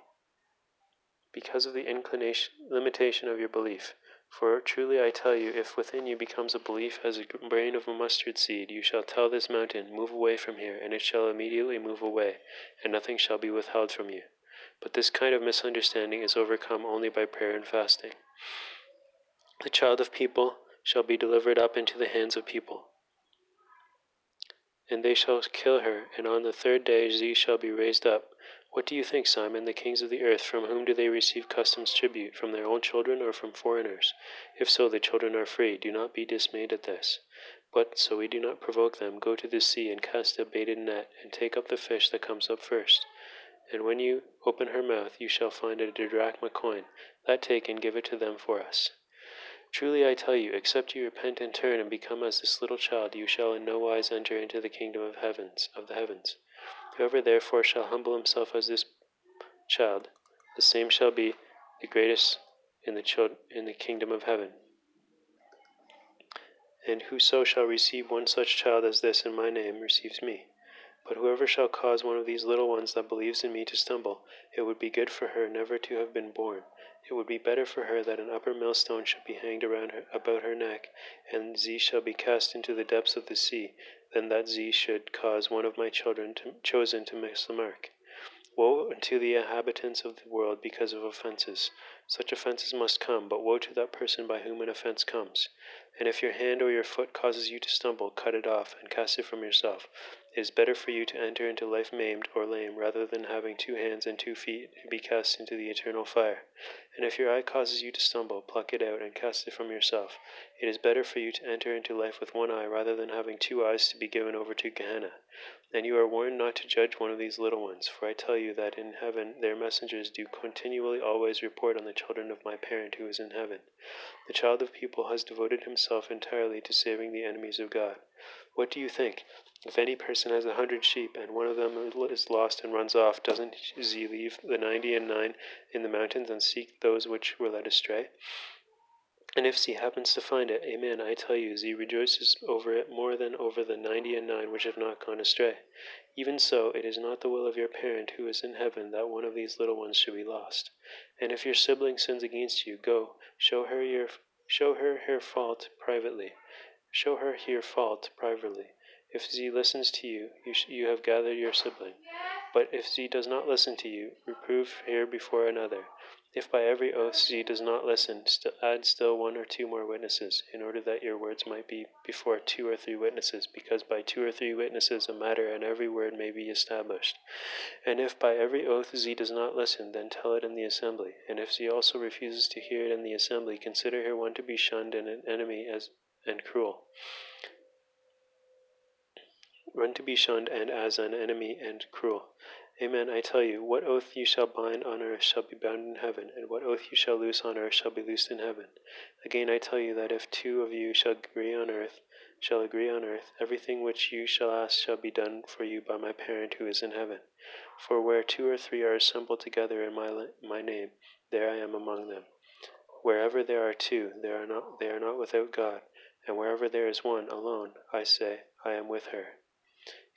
Because of the inclination, limitation of your belief, for truly I tell you, if within you becomes a belief as a grain of a mustard seed, you shall tell this mountain, Move away from here, and it shall immediately move away, and nothing shall be withheld from you. But this kind of misunderstanding is overcome only by prayer and fasting. The child of people shall be delivered up into the hands of people, and they shall kill her, and on the third day Z shall be raised up. What do you think, Simon? The kings of the earth, from whom do they receive customs tribute? From their own children, or from foreigners? If so, the children are free. Do not be dismayed at this. But, so we do not provoke them, go to the sea, and cast a baited net, and take up the fish that comes up first. And when you open her mouth, you shall find a drachma coin. That take, and give it to them for us. Truly I tell you, except you repent and turn and become as this little child, you shall in no wise enter into the kingdom of heavens of the heavens. Whoever therefore shall humble himself as this child, the same shall be the greatest in the child, in the kingdom of heaven. And whoso shall receive one such child as this in my name receives me. But whoever shall cause one of these little ones that believes in me to stumble, it would be good for her never to have been born. It would be better for her that an upper millstone should be hanged around her, about her neck, and Z shall be cast into the depths of the sea, than that Z should cause one of my children chosen to miss the mark. Woe unto the inhabitants of the world because of offenses. Such offenses must come, but woe to that person by whom an offense comes. And if your hand or your foot causes you to stumble, cut it off, and cast it from yourself. It is better for you to enter into life maimed or lame, rather than having two hands and two feet to be cast into the eternal fire. And if your eye causes you to stumble, pluck it out, and cast it from yourself. It is better for you to enter into life with one eye, rather than having two eyes to be given over to Gehenna. And you are warned not to judge one of these little ones, for I tell you that in heaven their messengers do continually always report on the children of my parent who is in heaven. The child of people has devoted himself entirely to saving the enemies of God. What do you think? If any person has a hundred sheep, and one of them is lost and runs off, doesn't he leave the ninety and nine in the mountains and seek those which were led astray? And if Z happens to find it, amen, I tell you, Z rejoices over it more than over the ninety and nine which have not gone astray. Even so, it is not the will of your parent who is in heaven that one of these little ones should be lost. And if your sibling sins against you, go, show her your show her her fault privately. Show her your fault privately. If Z listens to you, you, sh- you have gathered your sibling. But if Z does not listen to you, reprove her before another. If by every oath Z does not listen, st- add still one or two more witnesses, in order that your words might be before two or three witnesses, because by two or three witnesses a matter and every word may be established. And if by every oath Z does not listen, then tell it in the assembly. And if Z also refuses to hear it in the assembly, consider her one to be shunned and an enemy as and cruel. One to be shunned and as an enemy and cruel. Amen, I tell you, what oath you shall bind on earth shall be bound in heaven, and what oath you shall loose on earth shall be loosed in heaven. Again I tell you that if two of you shall agree on earth, shall agree on earth, everything which you shall ask shall be done for you by my parent who is in heaven. For where two or three are assembled together in my my name, there I am among them. Wherever there are two, there are not they are not without God, and wherever there is one alone, I say, I am with her.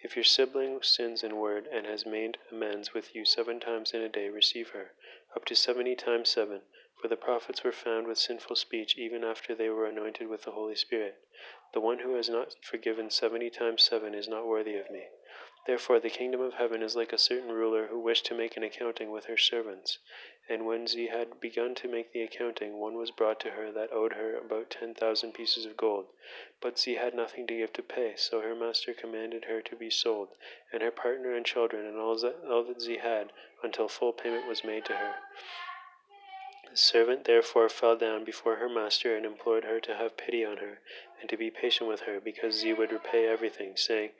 If your sibling sins in word and has made amends with you seven times in a day, receive her, up to seventy times seven. For the prophets were found with sinful speech even after they were anointed with the Holy Spirit. The one who has not forgiven seventy times seven is not worthy of me. Therefore, the kingdom of heaven is like a certain ruler who wished to make an accounting with her servants. And when she had begun to make the accounting, one was brought to her that owed her about ten thousand pieces of gold. But she had nothing to give to pay, so her master commanded her to be sold, and her partner and children, and all that, all that she had, until full payment was made to her. The servant therefore fell down before her master and implored her to have pity on her, and to be patient with her, because she would repay everything, saying,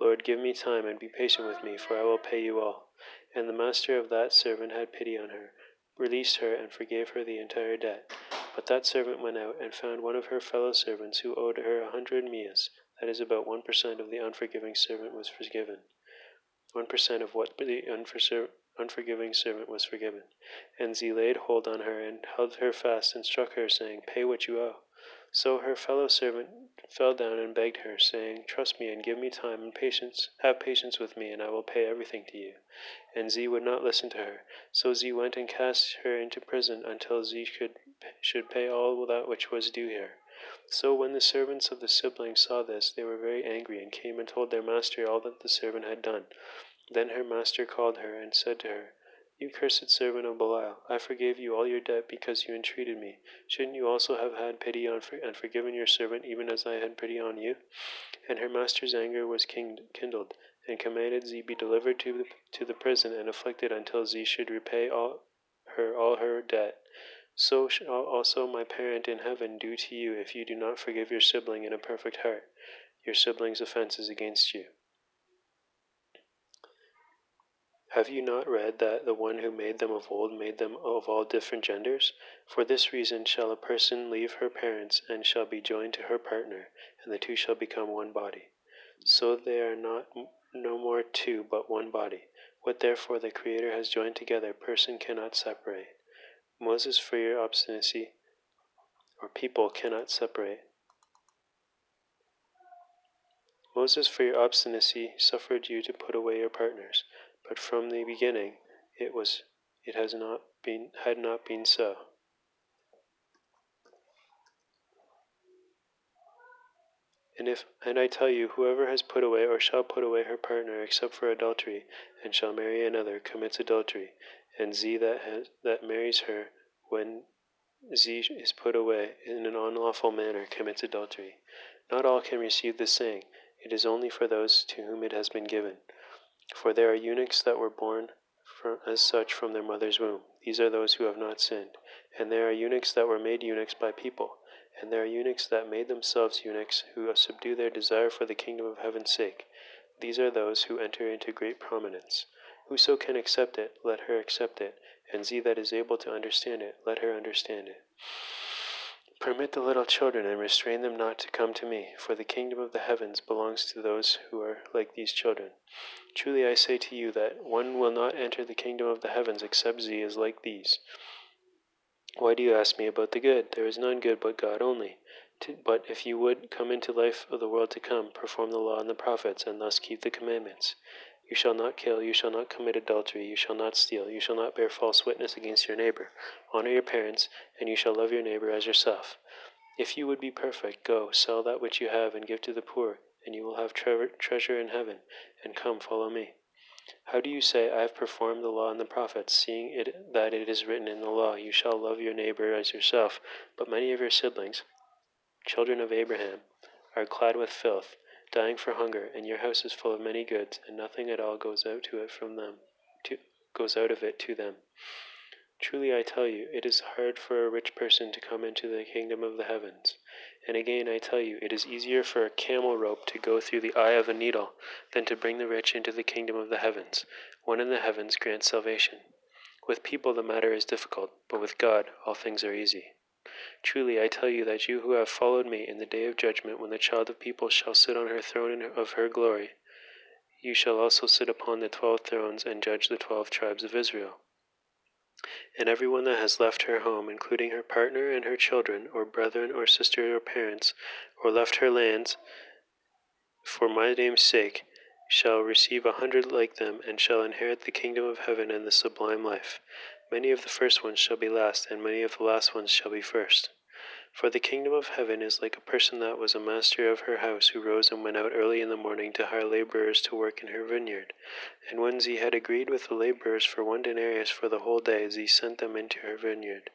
Lord, give me time, and be patient with me, for I will pay you all. And the master of that servant had pity on her, released her, and forgave her the entire debt. But that servant went out, and found one of her fellow servants who owed her a hundred mias, that is about one per cent of the unforgiving servant was forgiven. One per cent of what the unforgiving servant was forgiven. And she laid hold on her, and held her fast, and struck her, saying, Pay what you owe. So her fellow servant fell down and begged her, saying, Trust me, and give me time and patience. Have patience with me, and I will pay everything to you. And Z would not listen to her. So Z went and cast her into prison until Z should, should pay all that which was due her. So when the servants of the siblings saw this, they were very angry, and came and told their master all that the servant had done. Then her master called her, and said to her, You cursed servant of Belial, I forgave you all your debt because you entreated me. Shouldn't you also have had pity on and forgiven your servant, even as I had pity on you? And her master's anger was kindled, and commanded Z be delivered to the, to the prison and afflicted until Z should repay all her all her debt. So shall also my parent in heaven do to you if you do not forgive your sibling in a perfect heart, your sibling's offenses against you. Have you not read that the one who made them of old made them of all different genders? For this reason shall a person leave her parents and shall be joined to her partner, and the two shall become one body. So they are not no more two, but one body. What therefore the Creator has joined together, person cannot separate. Moses, for your obstinacy, or people cannot separate. Moses, for your obstinacy, suffered you to put away your partners, but from the beginning it was it has not been had not been so. And if and I tell you, whoever has put away or shall put away her partner except for adultery, and shall marry another, commits adultery, and Z that has that marries her when Z is put away in an unlawful manner commits adultery. Not all can receive this saying, it is only for those to whom it has been given. For there are eunuchs that were born as such from their mother's womb. These are those who have not sinned. And there are eunuchs that were made eunuchs by people. And there are eunuchs that made themselves eunuchs, who subdue their desire for the kingdom of heaven's sake. These are those who enter into great prominence. Whoso can accept it, let her accept it, and Z that is able to understand it, let her understand it. Permit the little children and restrain them not to come to me, for the kingdom of the heavens belongs to those who are like these children. Truly I say to you that one will not enter the kingdom of the heavens except Z is like these. Why do you ask me about the good? There is none good but God only. But if you would come into life of the world to come, perform the law and the prophets, and thus keep the commandments. You shall not kill, you shall not commit adultery, you shall not steal, you shall not bear false witness against your neighbor. Honor your parents, and you shall love your neighbor as yourself. If you would be perfect, go, sell that which you have, and give to the poor, and you will have tre- treasure in heaven, and come, follow me. How do you say, I have performed the law and the prophets, seeing it that it is written in the law, You shall love your neighbor as yourself, but many of your siblings, children of Abraham, are clad with filth? Dying for hunger, and your house is full of many goods, and nothing at all goes out to it from them, to, goes out of it to them. Truly I tell you, it is hard for a rich person to come into the kingdom of the heavens. And again I tell you, it is easier for a camel rope to go through the eye of a needle than to bring the rich into the kingdom of the heavens. One in the heavens grants salvation. With people the matter is difficult, but with God all things are easy. Truly I tell you that you who have followed me in the day of judgment, when the child of people shall sit on her throne of her glory, you shall also sit upon the twelve thrones and judge the twelve tribes of Israel. And every one that has left her home, including her partner and her children, or brethren, or sister, or parents, or left her lands, for my name's sake, shall receive a hundred like them, and shall inherit the kingdom of heaven and the sublime life. Many of the first ones shall be last, and many of the last ones shall be first. For the kingdom of heaven is like a person that was a master of her house, who rose and went out early in the morning to hire laborers to work in her vineyard. And when he had agreed with the laborers for one denarius for the whole day, he sent them into her vineyard.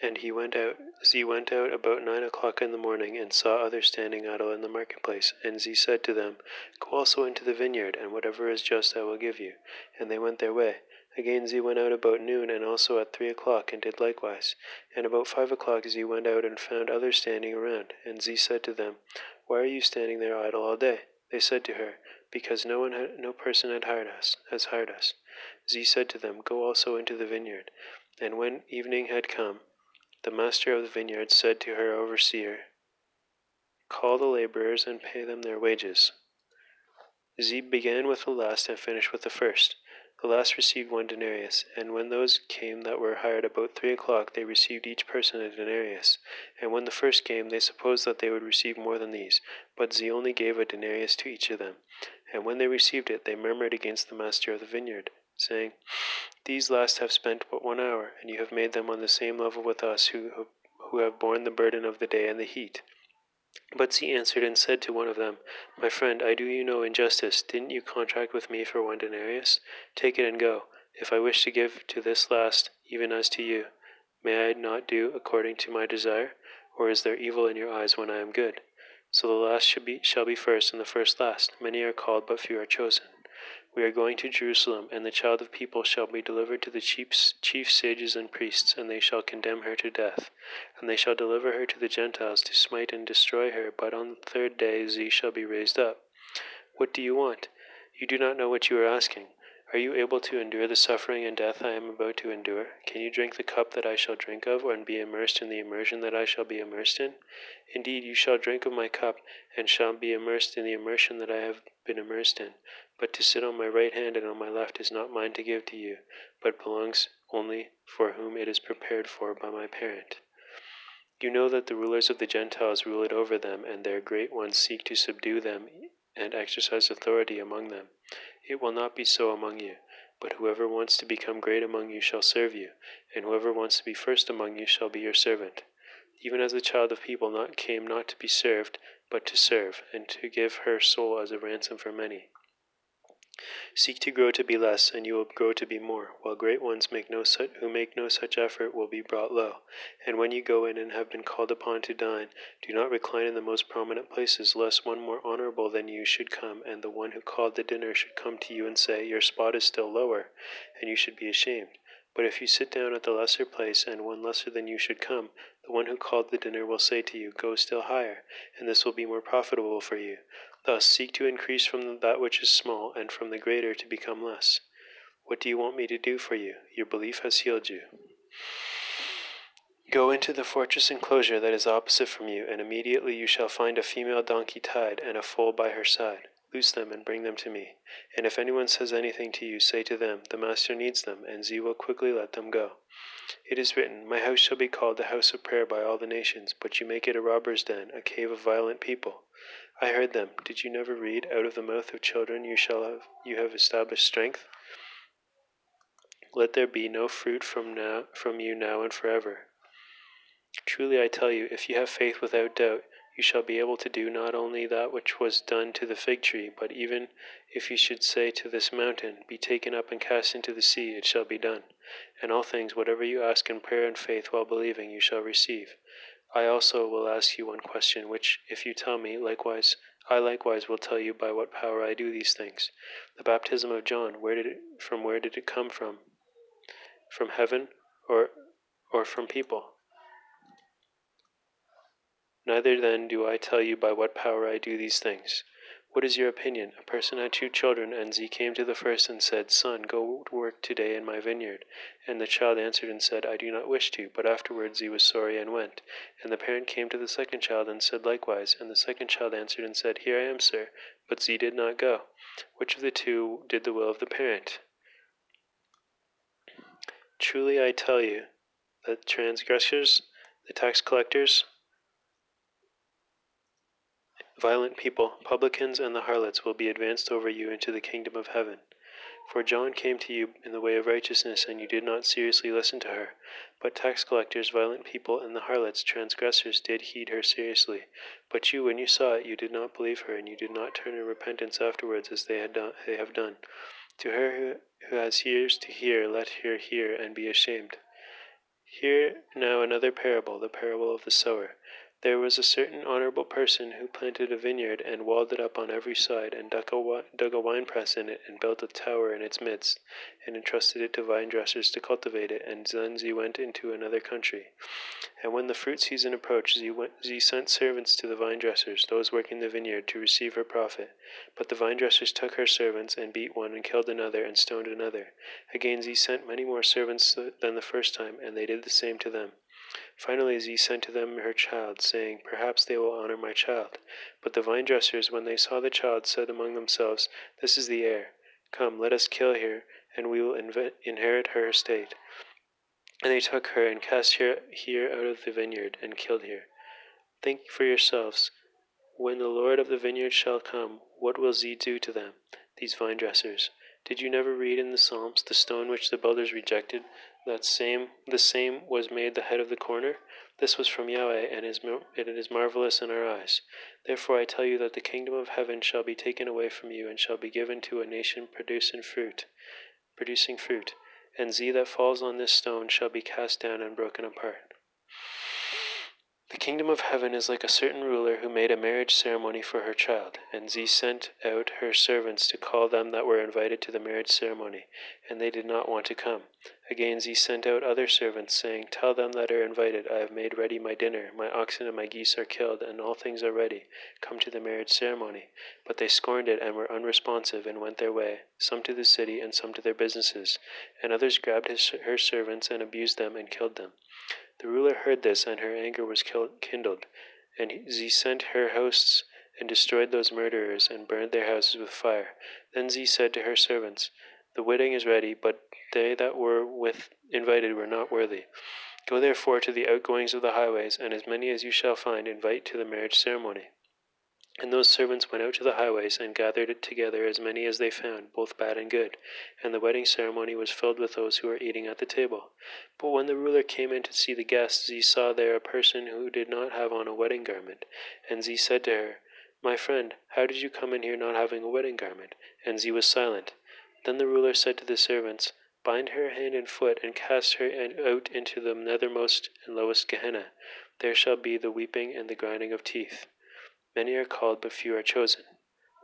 And he went out, Z went out about nine o'clock in the morning, and saw others standing idle in the marketplace. And Z said to them, Go also into the vineyard, and whatever is just I will give you. And they went their way. Again Z went out about noon, and also at three o'clock, and did likewise. And about five o'clock Z went out and found others standing around. And Z said to them, Why are you standing there idle all day? They said to her, Because no one, had, no person had hired us, has hired us. Z said to them, Go also into the vineyard. And when evening had come, the master of the vineyard said to her overseer, Call the laborers and pay them their wages. Z began with the last and finished with the first. The last received one denarius, and when those came that were hired about three o'clock, they received each person a denarius. And when the first came, they supposed that they would receive more than these, but Z only gave a denarius to each of them. And when they received it, they murmured against the master of the vineyard, saying, these last have spent but one hour, and you have made them on the same level with us who, who have borne the burden of the day and the heat. But Z answered and said to one of them, My friend, I do you no injustice. Didn't you contract with me for one denarius? Take it and go. If I wish to give to this last, even as to you, may I not do according to my desire? Or is there evil in your eyes when I am good? So the last shall be first, and the first last. Many are called, but few are chosen. We are going to Jerusalem, and the child of people shall be delivered to the chief, chief sages and priests, and they shall condemn her to death. And they shall deliver her to the Gentiles to smite and destroy her, but on the third day she shall be raised up. What do you want? You do not know what you are asking. Are you able to endure the suffering and death I am about to endure? Can you drink the cup that I shall drink of, and be immersed in the immersion that I shall be immersed in? Indeed, you shall drink of my cup, and shall be immersed in the immersion that I have been immersed in. But to sit on my right hand and on my left is not mine to give to you, but belongs only for whom it is prepared for by my parent. You know that the rulers of the Gentiles rule it over them, and their great ones seek to subdue them and exercise authority among them. It will not be so among you, but whoever wants to become great among you shall serve you, and whoever wants to be first among you shall be your servant. Even as the child of people not came not to be served, but to serve, and to give her soul as a ransom for many. Seek to grow to be less, and you will grow to be more, while great ones make no such, who make no such effort will be brought low. And when you go in and have been called upon to dine, do not recline in the most prominent places, lest one more honorable than you should come, and the one who called the dinner should come to you and say, Your spot is still lower, and you should be ashamed. But if you sit down at the lesser place, and one lesser than you should come, the one who called the dinner will say to you, Go still higher, and this will be more profitable for you. Thus, seek to increase from that which is small, and from the greater to become less. What do you want me to do for you? Your belief has healed you. Go into the fortress enclosure that is opposite from you, and immediately you shall find a female donkey tied, and a foal by her side. Loose them and bring them to me. And if anyone says anything to you, say to them, The Master needs them, and Z will quickly let them go. It is written, My house shall be called the house of prayer by all the nations, but you make it a robber's den, a cave of violent people. I heard them. Did you never read, Out of the mouth of children you shall have you have established strength? Let there be no fruit from now from you now and forever. Truly I tell you, if you have faith without doubt, you shall be able to do not only that which was done to the fig tree, but even if you should say to this mountain, Be taken up and cast into the sea, it shall be done. And all things, whatever you ask in prayer and faith while believing, you shall receive. I also will ask you one question, which, if you tell me, likewise, I likewise will tell you by what power I do these things. The baptism of John, where did it, from where did it come from? From heaven, or, or from people? Neither then do I tell you by what power I do these things. What is your opinion? A person had two children, and he came to the first and said, Son, go work today in my vineyard. And the child answered and said, I do not wish to. But afterwards he was sorry and went. And the parent came to the second child and said likewise. And the second child answered and said, Here I am, sir. But Z did not go. Which of the two did the will of the parent? Truly I tell you, the transgressors, the tax collectors, Violent people, publicans, and the harlots will be advanced over you into the kingdom of heaven. For John came to you in the way of righteousness, and you did not seriously listen to her. But tax collectors, violent people, and the harlots, transgressors, did heed her seriously. But you, when you saw it, you did not believe her, and you did not turn in repentance afterwards as they had done, they have done. To her who, has ears to hear, let her hear and be ashamed. Hear now another parable, the parable of the sower. There was a certain honorable person who planted a vineyard and walled it up on every side, and dug a, dug a winepress in it, and built a tower in its midst, and entrusted it to vine dressers to cultivate it, and he went into another country. And when the fruit season approached, he sent servants to the vine dressers, those working the vineyard, to receive her profit. But the vine dressers took her servants, and beat one, and killed another, and stoned another. Again he sent many more servants than the first time, and they did the same to them. Finally Z sent to them her child, saying, Perhaps they will honor my child. But the vine dressers, when they saw the child, said among themselves, This is the heir. Come, let us kill her, and we will inherit her estate. And they took her and cast her here out of the vineyard, and killed her. Think for yourselves, when the Lord of the vineyard shall come, what will Z do to them, these vine dressers? Did you never read in the Psalms, the stone which the builders rejected, that same the same was made the head of the corner? This was from Yahweh, and is it is marvelous in our eyes. Therefore I tell you that the kingdom of heaven shall be taken away from you, and shall be given to a nation producing fruit, producing fruit. and Z that falls on this stone shall be cast down and broken apart. The kingdom of heaven is like a certain ruler who made a marriage ceremony for her child, and Z sent out her servants to call them that were invited to the marriage ceremony, and they did not want to come. Again Z sent out other servants, saying, Tell them that are invited, I have made ready my dinner, my oxen and my geese are killed, and all things are ready. Come to the marriage ceremony. But they scorned it and were unresponsive, and went their way, some to the city, and some to their businesses, and others grabbed his, her servants and abused them and killed them. The ruler heard this, and her anger was kindled, and Z sent her hosts and destroyed those murderers, and burned their houses with fire. Then Z said to her servants, The wedding is ready, but they that were invited were not worthy. Go therefore to the outgoings of the highways, and as many as you shall find, invite to the marriage ceremony. And those servants went out to the highways, and gathered together as many as they found, both bad and good. And the wedding ceremony was filled with those who were eating at the table. But when the ruler came in to see the guests, he saw there a person who did not have on a wedding garment. And Z said to her, My friend, how did you come in here not having a wedding garment? And Z was silent. Then the ruler said to the servants, Bind her hand and foot, and cast her out into the nethermost and lowest Gehenna. There shall be the weeping and the grinding of teeth. Many are called, but few are chosen.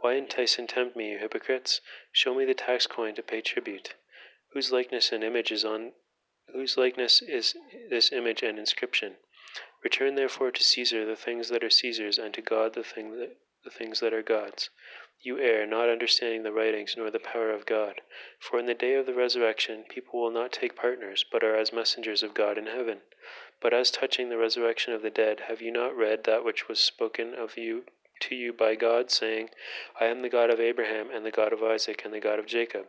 Why entice and tempt me, you hypocrites? Show me the tax coin to pay tribute. Whose likeness and image is on whose likeness is this image and inscription? Return therefore to Caesar the things that are Caesar's, and to God the, thing that, the things that are God's. You err, not understanding the writings nor the power of God. For in the day of the resurrection people will not take partners, but are as messengers of God in heaven. But as touching the resurrection of the dead, have you not read that which was spoken of you to you by God, saying, I am the God of Abraham, and the God of Isaac, and the God of Jacob?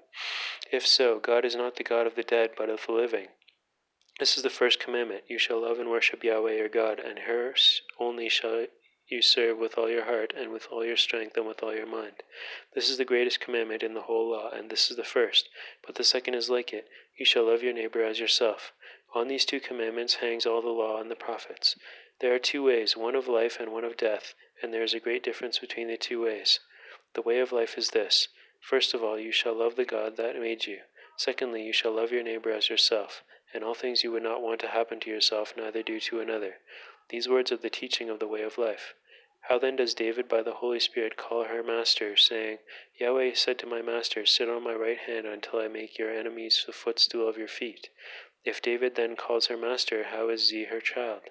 If so, God is not the God of the dead, but of the living. This is the first commandment You shall love and worship Yahweh your God, and her only shall you serve with all your heart, and with all your strength, and with all your mind. This is the greatest commandment in the whole law, and this is the first. But the second is like it You shall love your neighbor as yourself. On these two commandments hangs all the law and the prophets. There are two ways, one of life and one of death, and there is a great difference between the two ways. The way of life is this First of all, you shall love the God that made you. Secondly, you shall love your neighbor as yourself, and all things you would not want to happen to yourself, neither do to another. These words are the teaching of the way of life. How then does David by the Holy Spirit call her master, saying, Yahweh said to my master, Sit on my right hand until I make your enemies the footstool of your feet? If David then calls her master, how is Z her child?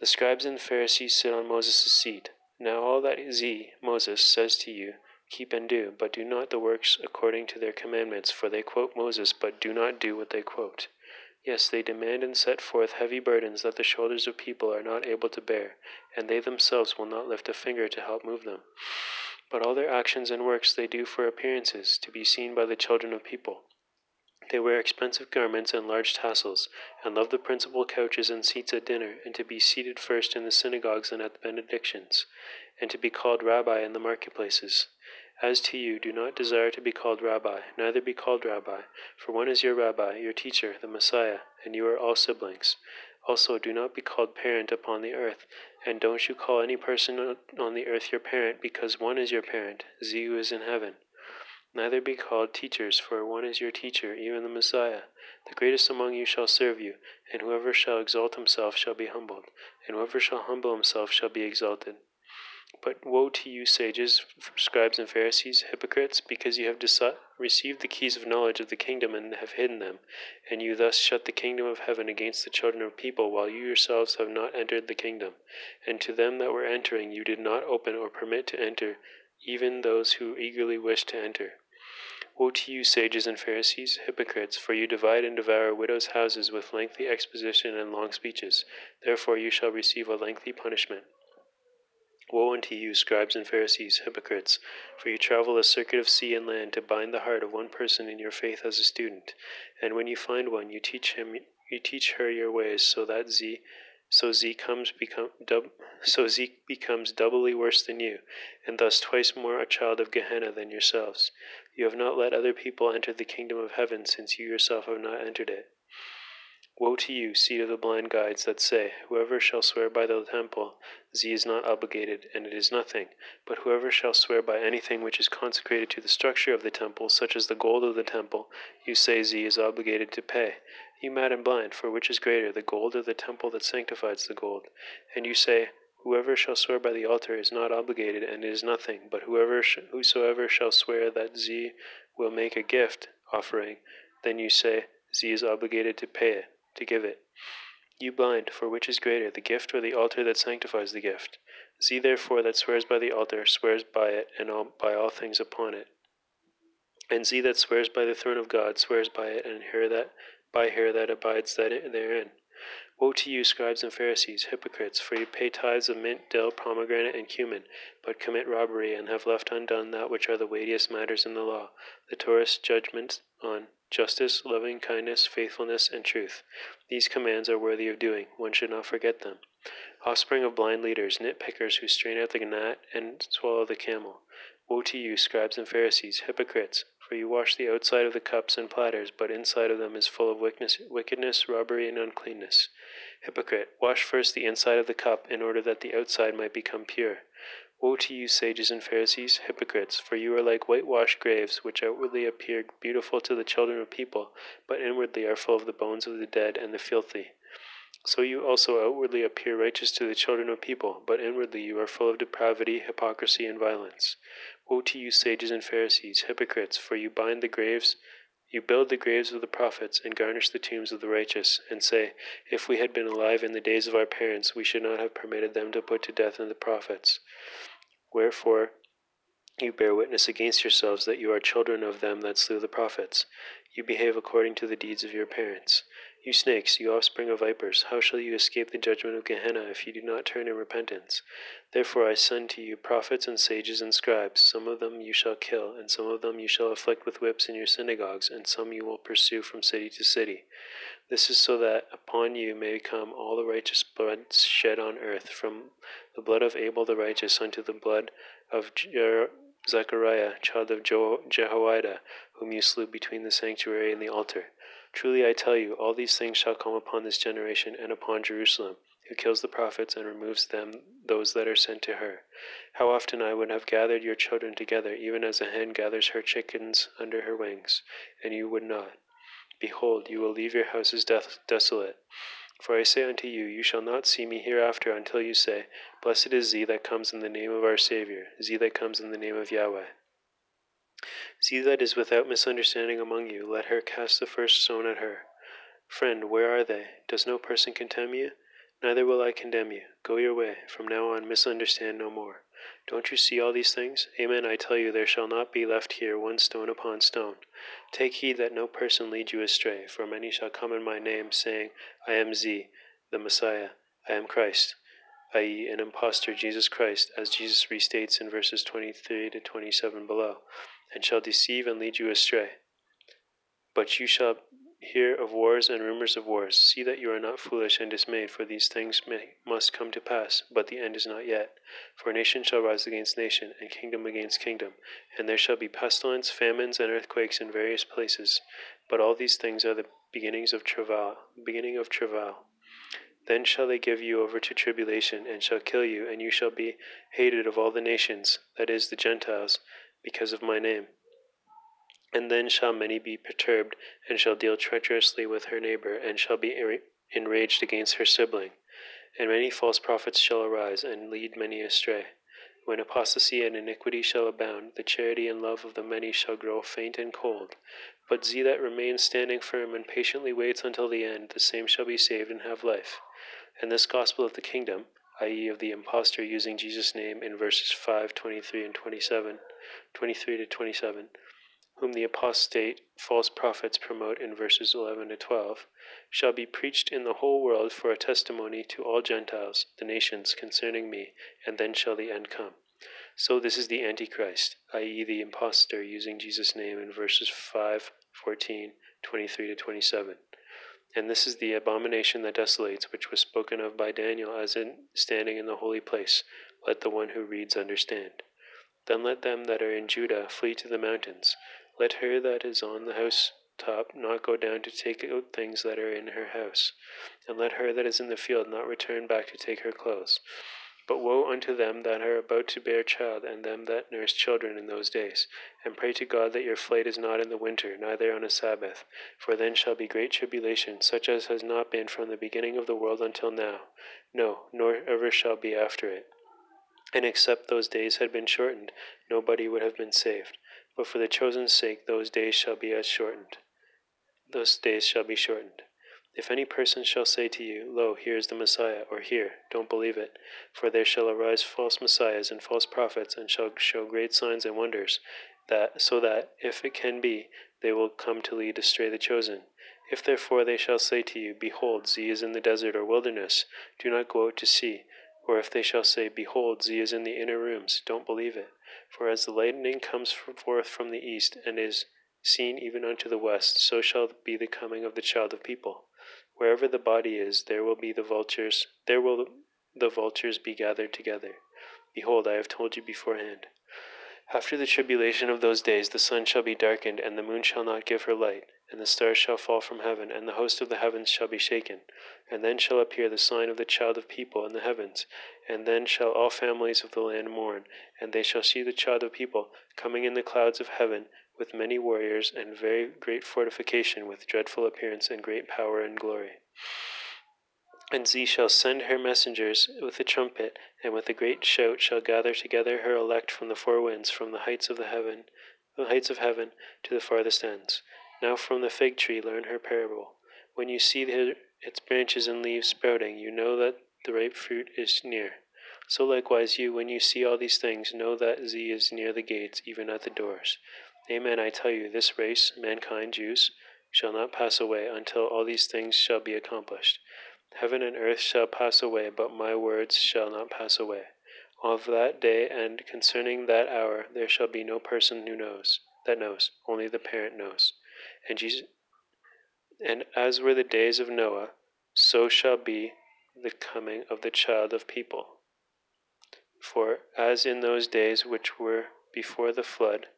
The scribes and Pharisees sit on Moses' seat. Now all that Z, Moses, says to you, keep and do, but do not the works according to their commandments, for they quote Moses, but do not do what they quote. Yes, they demand and set forth heavy burdens that the shoulders of people are not able to bear, and they themselves will not lift a finger to help move them. But all their actions and works they do for appearances, to be seen by the children of people. They wear expensive garments and large tassels, and love the principal couches and seats at dinner, and to be seated first in the synagogues and at the benedictions, and to be called Rabbi in the marketplaces. As to you, do not desire to be called Rabbi, neither be called Rabbi, for one is your Rabbi, your teacher, the Messiah, and you are all siblings. Also, do not be called parent upon the earth, and don't you call any person on the earth your parent, because one is your parent, Z who is in heaven. Neither be called teachers, for one is your teacher, even the Messiah. The greatest among you shall serve you, and whoever shall exalt himself shall be humbled, and whoever shall humble himself shall be exalted. But woe to you, sages, scribes, and Pharisees, hypocrites, because you have received the keys of knowledge of the kingdom and have hidden them, and you thus shut the kingdom of heaven against the children of people, while you yourselves have not entered the kingdom. And to them that were entering you did not open or permit to enter, even those who eagerly wished to enter. Woe to you, sages and Pharisees, hypocrites, for you divide and devour widows' houses with lengthy exposition and long speeches. Therefore you shall receive a lengthy punishment. Woe unto you, scribes and Pharisees, hypocrites, for you travel a circuit of sea and land to bind the heart of one person in your faith as a student, and when you find one, you teach him you teach her your ways, so that Z so Z comes become dub, so Z becomes doubly worse than you, and thus twice more a child of Gehenna than yourselves. You have not let other people enter the kingdom of heaven, since you yourself have not entered it. Woe to you, seed of the blind guides, that say, Whoever shall swear by the temple, Z is not obligated, and it is nothing. But whoever shall swear by anything which is consecrated to the structure of the temple, such as the gold of the temple, you say Z is obligated to pay. You mad and blind, for which is greater, the gold or the temple that sanctifies the gold? And you say, Whoever shall swear by the altar is not obligated, and it is nothing. But whoever sh- whosoever shall swear that Z will make a gift offering, then you say, Z is obligated to pay it to give it. You blind, for which is greater, the gift or the altar that sanctifies the gift? Z therefore that swears by the altar swears by it and all, by all things upon it. And Z that swears by the throne of God swears by it and her that by her that abides that therein. Woe to you, scribes and Pharisees, hypocrites, for you pay tithes of mint, dill, pomegranate, and cumin, but commit robbery, and have left undone that which are the weightiest matters in the law, the Torah's judgment on justice, loving kindness, faithfulness, and truth. These commands are worthy of doing. One should not forget them. Offspring of blind leaders, nitpickers who strain out the gnat and swallow the camel. Woe to you, scribes and Pharisees, hypocrites! For you wash the outside of the cups and platters, but inside of them is full of wickedness, robbery, and uncleanness. Hypocrite, wash first the inside of the cup, in order that the outside might become pure. Woe to you, sages and Pharisees, hypocrites! For you are like whitewashed graves, which outwardly appear beautiful to the children of people, but inwardly are full of the bones of the dead and the filthy. So you also outwardly appear righteous to the children of people, but inwardly you are full of depravity, hypocrisy, and violence. Woe to you, sages and Pharisees, hypocrites! For you bind the graves, you build the graves of the prophets, and garnish the tombs of the righteous, and say, If we had been alive in the days of our parents, we should not have permitted them to put to death the prophets. Wherefore you bear witness against yourselves that you are children of them that slew the prophets. You behave according to the deeds of your parents. You snakes, you offspring of vipers, how shall you escape the judgment of Gehenna if you do not turn in repentance? Therefore I send to you prophets and sages and scribes. Some of them you shall kill, and some of them you shall afflict with whips in your synagogues, and some you will pursue from city to city. This is so that upon you may come all the righteous blood shed on earth, from the blood of Abel the righteous unto the blood of Jer- Zechariah, child of Jehoiada, whom you slew between the sanctuary and the altar. Truly I tell you, all these things shall come upon this generation and upon Jerusalem, who kills the prophets and removes them those that are sent to her. How often I would have gathered your children together, even as a hen gathers her chickens under her wings, and you would not. Behold, you will leave your houses des- desolate. For I say unto you, you shall not see me hereafter until you say, Blessed is he that comes in the name of our Saviour, he that comes in the name of Yahweh. See that is without misunderstanding among you, let her cast the first stone at her. Friend, where are they? Does no person condemn you? Neither will I condemn you. Go your way. From now on, misunderstand no more. Don't you see all these things? Amen, I tell you, there shall not be left here one stone upon stone. Take heed that no person lead you astray, for many shall come in my name, saying, I am Z, the Messiah, I am Christ, i.e., an impostor, Jesus Christ, as Jesus restates in verses 23 to 27 below and shall deceive and lead you astray. But you shall hear of wars and rumors of wars. See that you are not foolish and dismayed, for these things may, must come to pass, but the end is not yet. For nation shall rise against nation, and kingdom against kingdom, and there shall be pestilence, famines, and earthquakes in various places. But all these things are the beginnings of travail, beginning of travail. Then shall they give you over to tribulation, and shall kill you, and you shall be hated of all the nations, that is, the Gentiles because of my name. And then shall many be perturbed, and shall deal treacherously with her neighbor, and shall be enraged against her sibling. And many false prophets shall arise, and lead many astray. When apostasy and iniquity shall abound, the charity and love of the many shall grow faint and cold. But he that remains standing firm and patiently waits until the end, the same shall be saved and have life. And this gospel of the kingdom, i.e., of the impostor using Jesus' name in verses 5, 23, and 27, 23 to 27, whom the apostate false prophets promote in verses 11 to 12, shall be preached in the whole world for a testimony to all Gentiles, the nations, concerning me, and then shall the end come. So this is the Antichrist, i.e., the impostor using Jesus' name in verses 5, 14, 23 to 27. And this is the abomination that desolates, which was spoken of by Daniel as in standing in the holy place. Let the one who reads understand. Then let them that are in Judah flee to the mountains. Let her that is on the house top not go down to take out things that are in her house. And let her that is in the field not return back to take her clothes. But woe unto them that are about to bear child, and them that nurse children in those days. And pray to God that your flight is not in the winter, neither on a Sabbath. For then shall be great tribulation, such as has not been from the beginning of the world until now, no, nor ever shall be after it. And except those days had been shortened, nobody would have been saved. But for the chosen's sake, those days shall be as shortened. Those days shall be shortened. If any person shall say to you, Lo, here is the Messiah, or here, don't believe it. For there shall arise false messiahs and false prophets, and shall show great signs and wonders, that so that, if it can be, they will come to lead astray the chosen. If therefore they shall say to you, Behold, Z is in the desert or wilderness, do not go out to see. Or if they shall say, Behold, Z is in the inner rooms, don't believe it. For as the lightning comes forth from the east, and is seen even unto the west, so shall be the coming of the child of people. Wherever the body is, there will be the vultures, there will the vultures be gathered together. Behold, I have told you beforehand. After the tribulation of those days, the sun shall be darkened, and the moon shall not give her light, and the stars shall fall from heaven, and the host of the heavens shall be shaken. And then shall appear the sign of the child of people in the heavens, and then shall all families of the land mourn, and they shall see the child of people coming in the clouds of heaven with many warriors and very great fortification, with dreadful appearance and great power and glory. And Z shall send her messengers with a trumpet, and with a great shout shall gather together her elect from the four winds, from the heights of the heaven, the heights of heaven to the farthest ends. Now from the fig tree learn her parable. When you see its branches and leaves sprouting, you know that the ripe fruit is near. So likewise you, when you see all these things, know that Z is near the gates, even at the doors. Amen, I tell you, this race, mankind, Jews, shall not pass away until all these things shall be accomplished. Heaven and earth shall pass away, but my words shall not pass away. Of that day and concerning that hour there shall be no person who knows that knows, only the parent knows. And Jesus and as were the days of Noah, so shall be the coming of the child of people. For as in those days which were before the flood,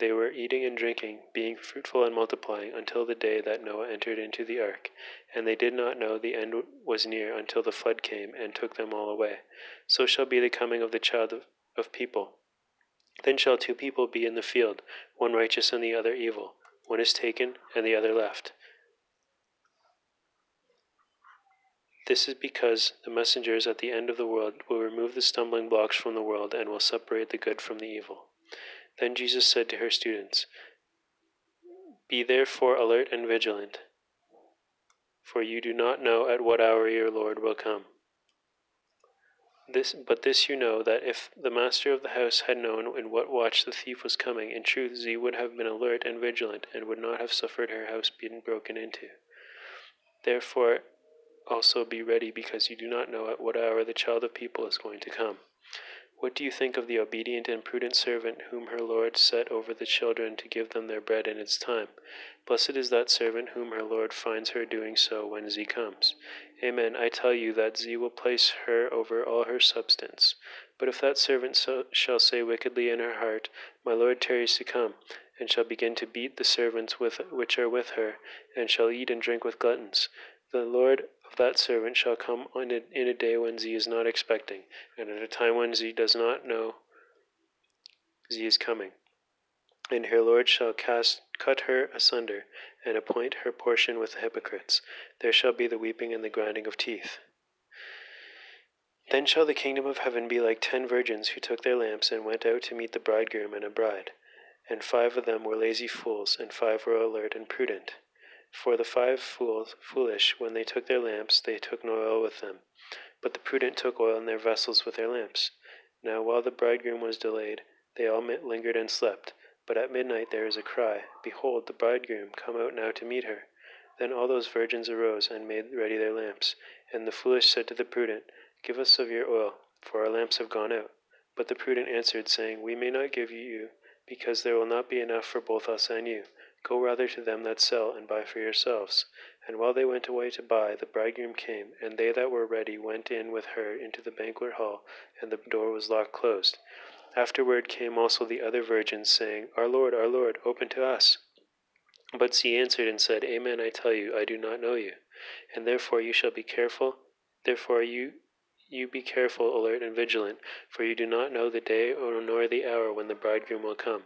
they were eating and drinking, being fruitful and multiplying, until the day that Noah entered into the ark. And they did not know the end was near until the flood came and took them all away. So shall be the coming of the child of, people. Then shall two people be in the field, one righteous and the other evil. One is taken and the other left. This is because the messengers at the end of the world will remove the stumbling blocks from the world and will separate the good from the evil. Then Jesus said to her students, Be therefore alert and vigilant, for you do not know at what hour your Lord will come. This, but this you know that if the master of the house had known in what watch the thief was coming, in truth Z would have been alert and vigilant, and would not have suffered her house being broken into. Therefore, also be ready, because you do not know at what hour the child of people is going to come. What do you think of the obedient and prudent servant whom her Lord set over the children to give them their bread in its time? Blessed is that servant whom her Lord finds her doing so when Z comes. Amen. I tell you that Z will place her over all her substance. But if that servant so shall say wickedly in her heart, My Lord tarries to come, and shall begin to beat the servants with, which are with her, and shall eat and drink with gluttons, the Lord of that servant shall come a, in a day when Z is not expecting, and at a time when Z does not know Z is coming. And her Lord shall cast, cut her asunder, and appoint her portion with the hypocrites. There shall be the weeping and the grinding of teeth. Then shall the kingdom of heaven be like ten virgins who took their lamps and went out to meet the bridegroom and a bride. And five of them were lazy fools, and five were alert and prudent. For the five fools, foolish, when they took their lamps, they took no oil with them. But the prudent took oil in their vessels with their lamps. Now while the bridegroom was delayed, they all lingered and slept. But at midnight there is a cry, Behold, the bridegroom, come out now to meet her. Then all those virgins arose and made ready their lamps. And the foolish said to the prudent, Give us of your oil, for our lamps have gone out. But the prudent answered, saying, We may not give you, because there will not be enough for both us and you. Go rather to them that sell, and buy for yourselves. And while they went away to buy, the bridegroom came, and they that were ready went in with her into the banquet hall, and the door was locked closed. Afterward came also the other virgins, saying, Our Lord, our Lord, open to us. But she answered and said, Amen, I tell you, I do not know you. And therefore you shall be careful. Therefore you you be careful, alert, and vigilant, for you do not know the day or nor the hour when the bridegroom will come.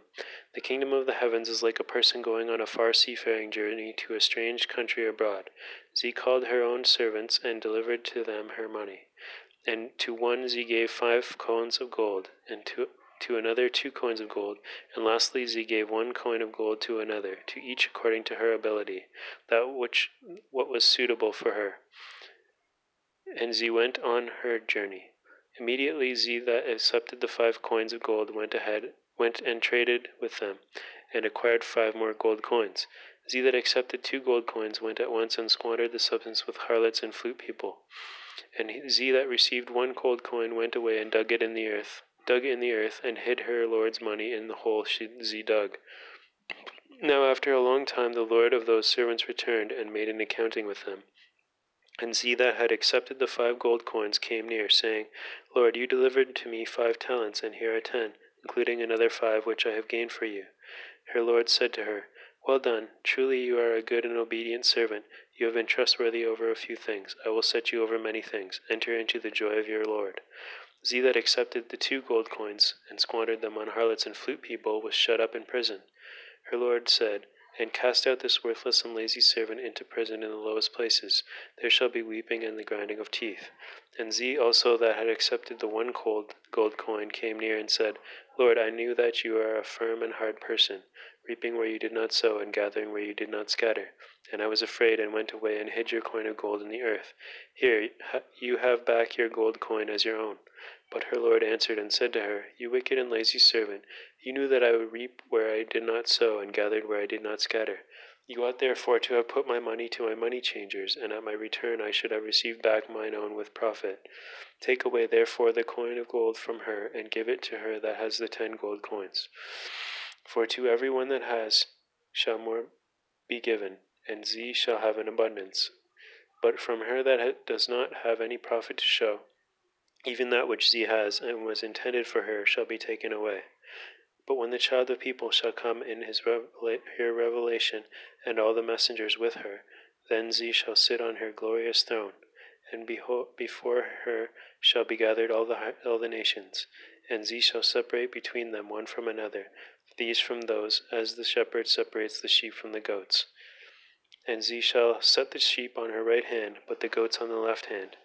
The kingdom of the heavens is like a person going on a far seafaring journey to a strange country abroad. Z called her own servants and delivered to them her money. And to one Z gave five coins of gold, and to to another two coins of gold, and lastly Z gave one coin of gold to another, to each according to her ability, that which what was suitable for her. And Z went on her journey. Immediately Z that accepted the five coins of gold went ahead, went and traded with them, and acquired five more gold coins. Z that accepted two gold coins went at once and squandered the substance with harlots and flute people. And Z that received one gold coin went away and dug it in the earth, dug in the earth, and hid her lord's money in the hole she Z dug. Now after a long time the lord of those servants returned and made an accounting with them. And Z that had accepted the five gold coins came near, saying, Lord, you delivered to me five talents, and here are ten, including another five which I have gained for you. Her lord said to her, Well done, truly you are a good and obedient servant. You have been trustworthy over a few things. I will set you over many things. Enter into the joy of your Lord. Z that accepted the two gold coins and squandered them on harlots and flute people was shut up in prison. Her lord said, and cast out this worthless and lazy servant into prison in the lowest places. There shall be weeping and the grinding of teeth. And Z also that had accepted the one cold gold coin came near and said, Lord, I knew that you are a firm and hard person, reaping where you did not sow and gathering where you did not scatter. And I was afraid and went away and hid your coin of gold in the earth. Here, you have back your gold coin as your own. But her Lord answered and said to her, You wicked and lazy servant, you knew that I would reap where I did not sow and gathered where I did not scatter. You ought therefore to have put my money to my money changers, and at my return I should have received back mine own with profit. Take away therefore the coin of gold from her, and give it to her that has the ten gold coins. For to every one that has shall more be given, and Z shall have an abundance. But from her that does not have any profit to show, even that which Z has and was intended for her shall be taken away. But when the child of people shall come in his revela- her revelation, and all the messengers with her, then Z shall sit on her glorious throne, and before her shall be gathered all the all the nations, and Z shall separate between them one from another, these from those, as the shepherd separates the sheep from the goats. And Z shall set the sheep on her right hand, but the goats on the left hand.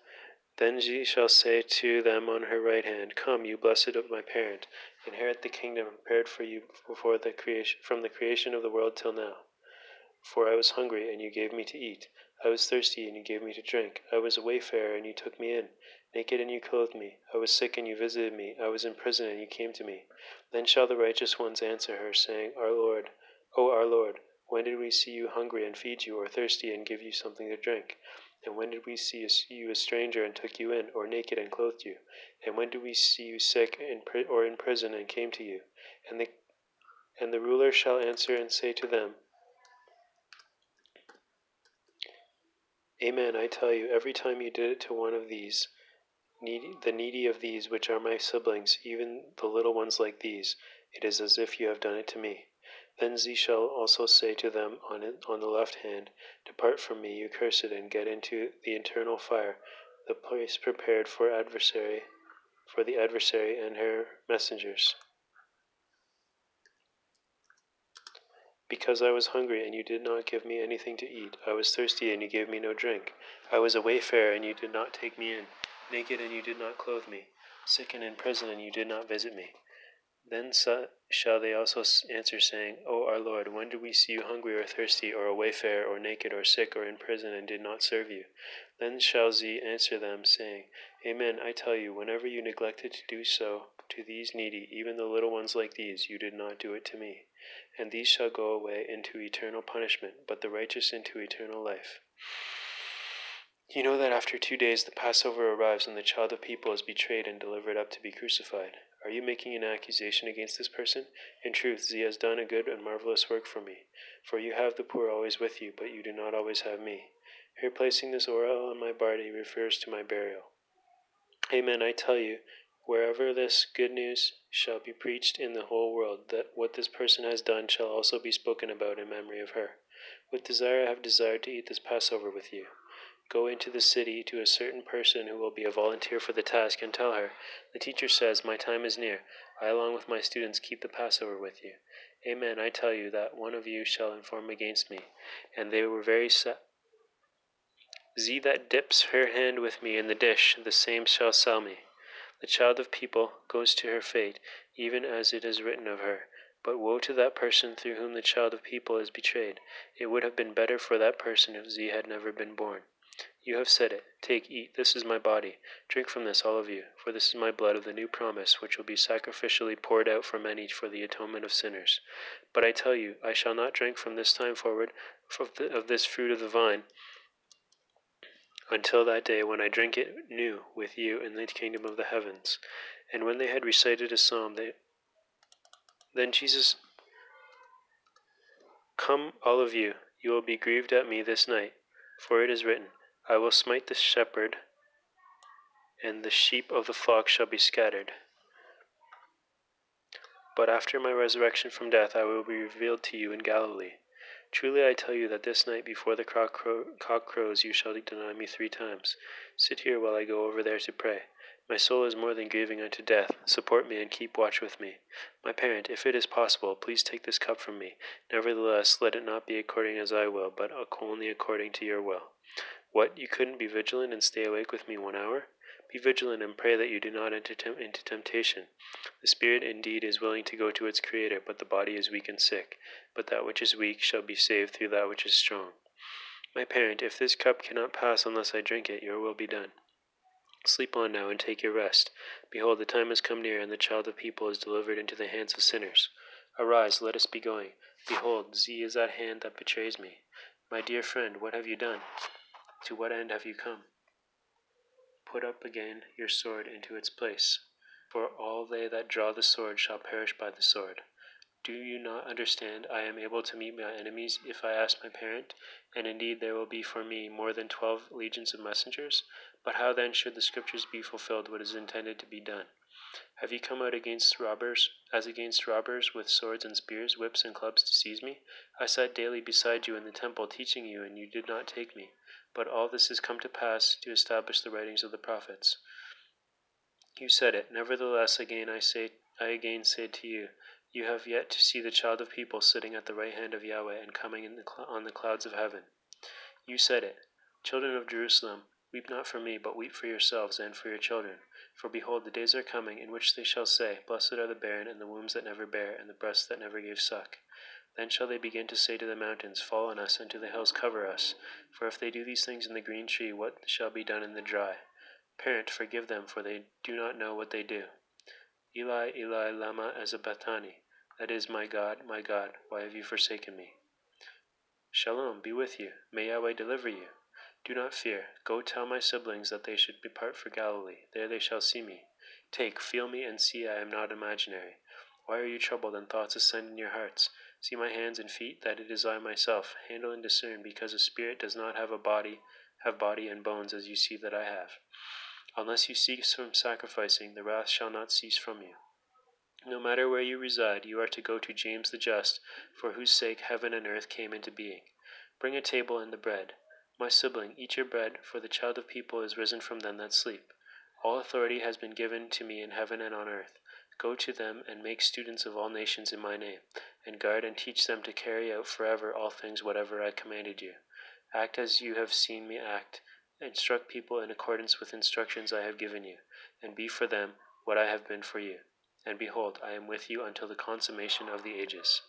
Then she shall say to them on her right hand, Come, you blessed of my parent, inherit the kingdom prepared for you before the creation, from the creation of the world till now. For I was hungry, and you gave me to eat. I was thirsty, and you gave me to drink. I was a wayfarer, and you took me in. Naked, and you clothed me. I was sick, and you visited me. I was in prison, and you came to me. Then shall the righteous ones answer her, saying, Our Lord, O our Lord, when did we see you hungry and feed you, or thirsty and give you something to drink? And when did we see you a stranger and took you in, or naked and clothed you? And when did we see you sick or in prison and came to you? And the and the ruler shall answer and say to them, Amen, I tell you, every time you did it to one of these, needy, the needy of these, which are my siblings, even the little ones like these, it is as if you have done it to me. Then Z shall also say to them on, it, on the left hand, Depart from me, you cursed, and get into the eternal fire, the place prepared for adversary, for the adversary and her messengers. Because I was hungry, and you did not give me anything to eat. I was thirsty, and you gave me no drink. I was a wayfarer, and you did not take me in. Naked, and you did not clothe me. Sick and in prison, and you did not visit me. Then shall they also answer, saying, O our Lord, when did we see you hungry or thirsty, or a wayfarer, or naked, or sick, or in prison, and did not serve you? Then shall Z answer them, saying, Amen, I tell you, whenever you neglected to do so to these needy, even the little ones like these, you did not do it to me. And these shall go away into eternal punishment, but the righteous into eternal life. You know that after two days the Passover arrives, and the child of people is betrayed and delivered up to be crucified. Are you making an accusation against this person? In truth, Z has done a good and marvelous work for me. For you have the poor always with you, but you do not always have me. Here placing this oil on my body refers to my burial. Amen, I tell you, wherever this good news shall be preached in the whole world, that what this person has done shall also be spoken about in memory of her. With desire I have desired to eat this Passover with you. Go into the city to a certain person who will be a volunteer for the task, and tell her, The teacher says, My time is near. I, along with my students, keep the Passover with you. Amen, I tell you that one of you shall inform against me. And they were very sad. Ze that dips her hand with me in the dish, the same shall sell me. The child of people goes to her fate, even as it is written of her. But woe to that person through whom the child of people is betrayed. It would have been better for that person if Z had never been born. You have said it. Take, eat, this is my body. Drink from this, all of you, for this is my blood of the new promise, which will be sacrificially poured out for many for the atonement of sinners. But I tell you, I shall not drink from this time forward of this fruit of the vine until that day when I drink it new with you in the kingdom of the heavens. And when they had recited a psalm, they then Jesus Come, all of you, you will be grieved at me this night, for it is written, I will smite the shepherd, and the sheep of the flock shall be scattered. But after my resurrection from death, I will be revealed to you in Galilee. Truly I tell you that this night before the cock, crow, cock crows you shall deny me three times. Sit here while I go over there to pray. My soul is more than grieving unto death. Support me and keep watch with me. My parent, if it is possible, please take this cup from me. Nevertheless, let it not be according as I will, but only according to your will. What, you couldn't be vigilant and stay awake with me one hour? Be vigilant and pray that you do not enter into temptation. The spirit indeed is willing to go to its Creator, but the body is weak and sick. But that which is weak shall be saved through that which is strong. My parent, if this cup cannot pass unless I drink it, your will be done. Sleep on now and take your rest. Behold, the time has come near, and the child of people is delivered into the hands of sinners. Arise, let us be going. Behold, Z is at hand that betrays me. My dear friend, what have you done? To what end have you come? Put up again your sword into its place, for all they that draw the sword shall perish by the sword. Do you not understand? I am able to meet my enemies if I ask my parent, and indeed there will be for me more than twelve legions of messengers. But how then should the scriptures be fulfilled what is intended to be done? Have you come out against robbers, as against robbers, with swords and spears, whips and clubs to seize me? I sat daily beside you in the temple teaching you, and you did not take me. But all this has come to pass to establish the writings of the prophets. You said it. Nevertheless, again I say, I again say to you, you have yet to see the child of people sitting at the right hand of Yahweh and coming the on the clouds of heaven. You said it. Children of Jerusalem, weep not for me, but weep for yourselves and for your children. For behold, the days are coming in which they shall say, Blessed are the barren, and the wombs that never bare, and the breasts that never gave suck. Then shall they begin to say to the mountains, Fall on us, and to the hills, Cover us. For if they do these things in the green tree, what shall be done in the dry? Parent, forgive them, for they do not know what they do. Eli, Eli, lama sabachthani. That is, my God, my God, why have you forsaken me? Shalom be with you. May Yahweh deliver you. Do not fear. Go tell my siblings that they should depart for Galilee. There they shall see me. Take, feel me, and see I am not imaginary. Why are you troubled, and thoughts ascend in your hearts? See my hands and feet, that it is I myself. Handle and discern, because a spirit does not have a body, have body and bones, as you see that I have. Unless you cease from sacrificing, the wrath shall not cease from you. No matter where you reside, you are to go to James the Just, for whose sake heaven and earth came into being. Bring a table and the bread. My sibling, eat your bread, for the child of people is risen from them that sleep. All authority has been given to me in heaven and on earth. Go to them and make students of all nations in my name, and guard and teach them to carry out forever all things whatever I commanded you. Act as you have seen me act. Instruct people in accordance with instructions I have given you, and be for them what I have been for you. And behold, I am with you until the consummation of the ages.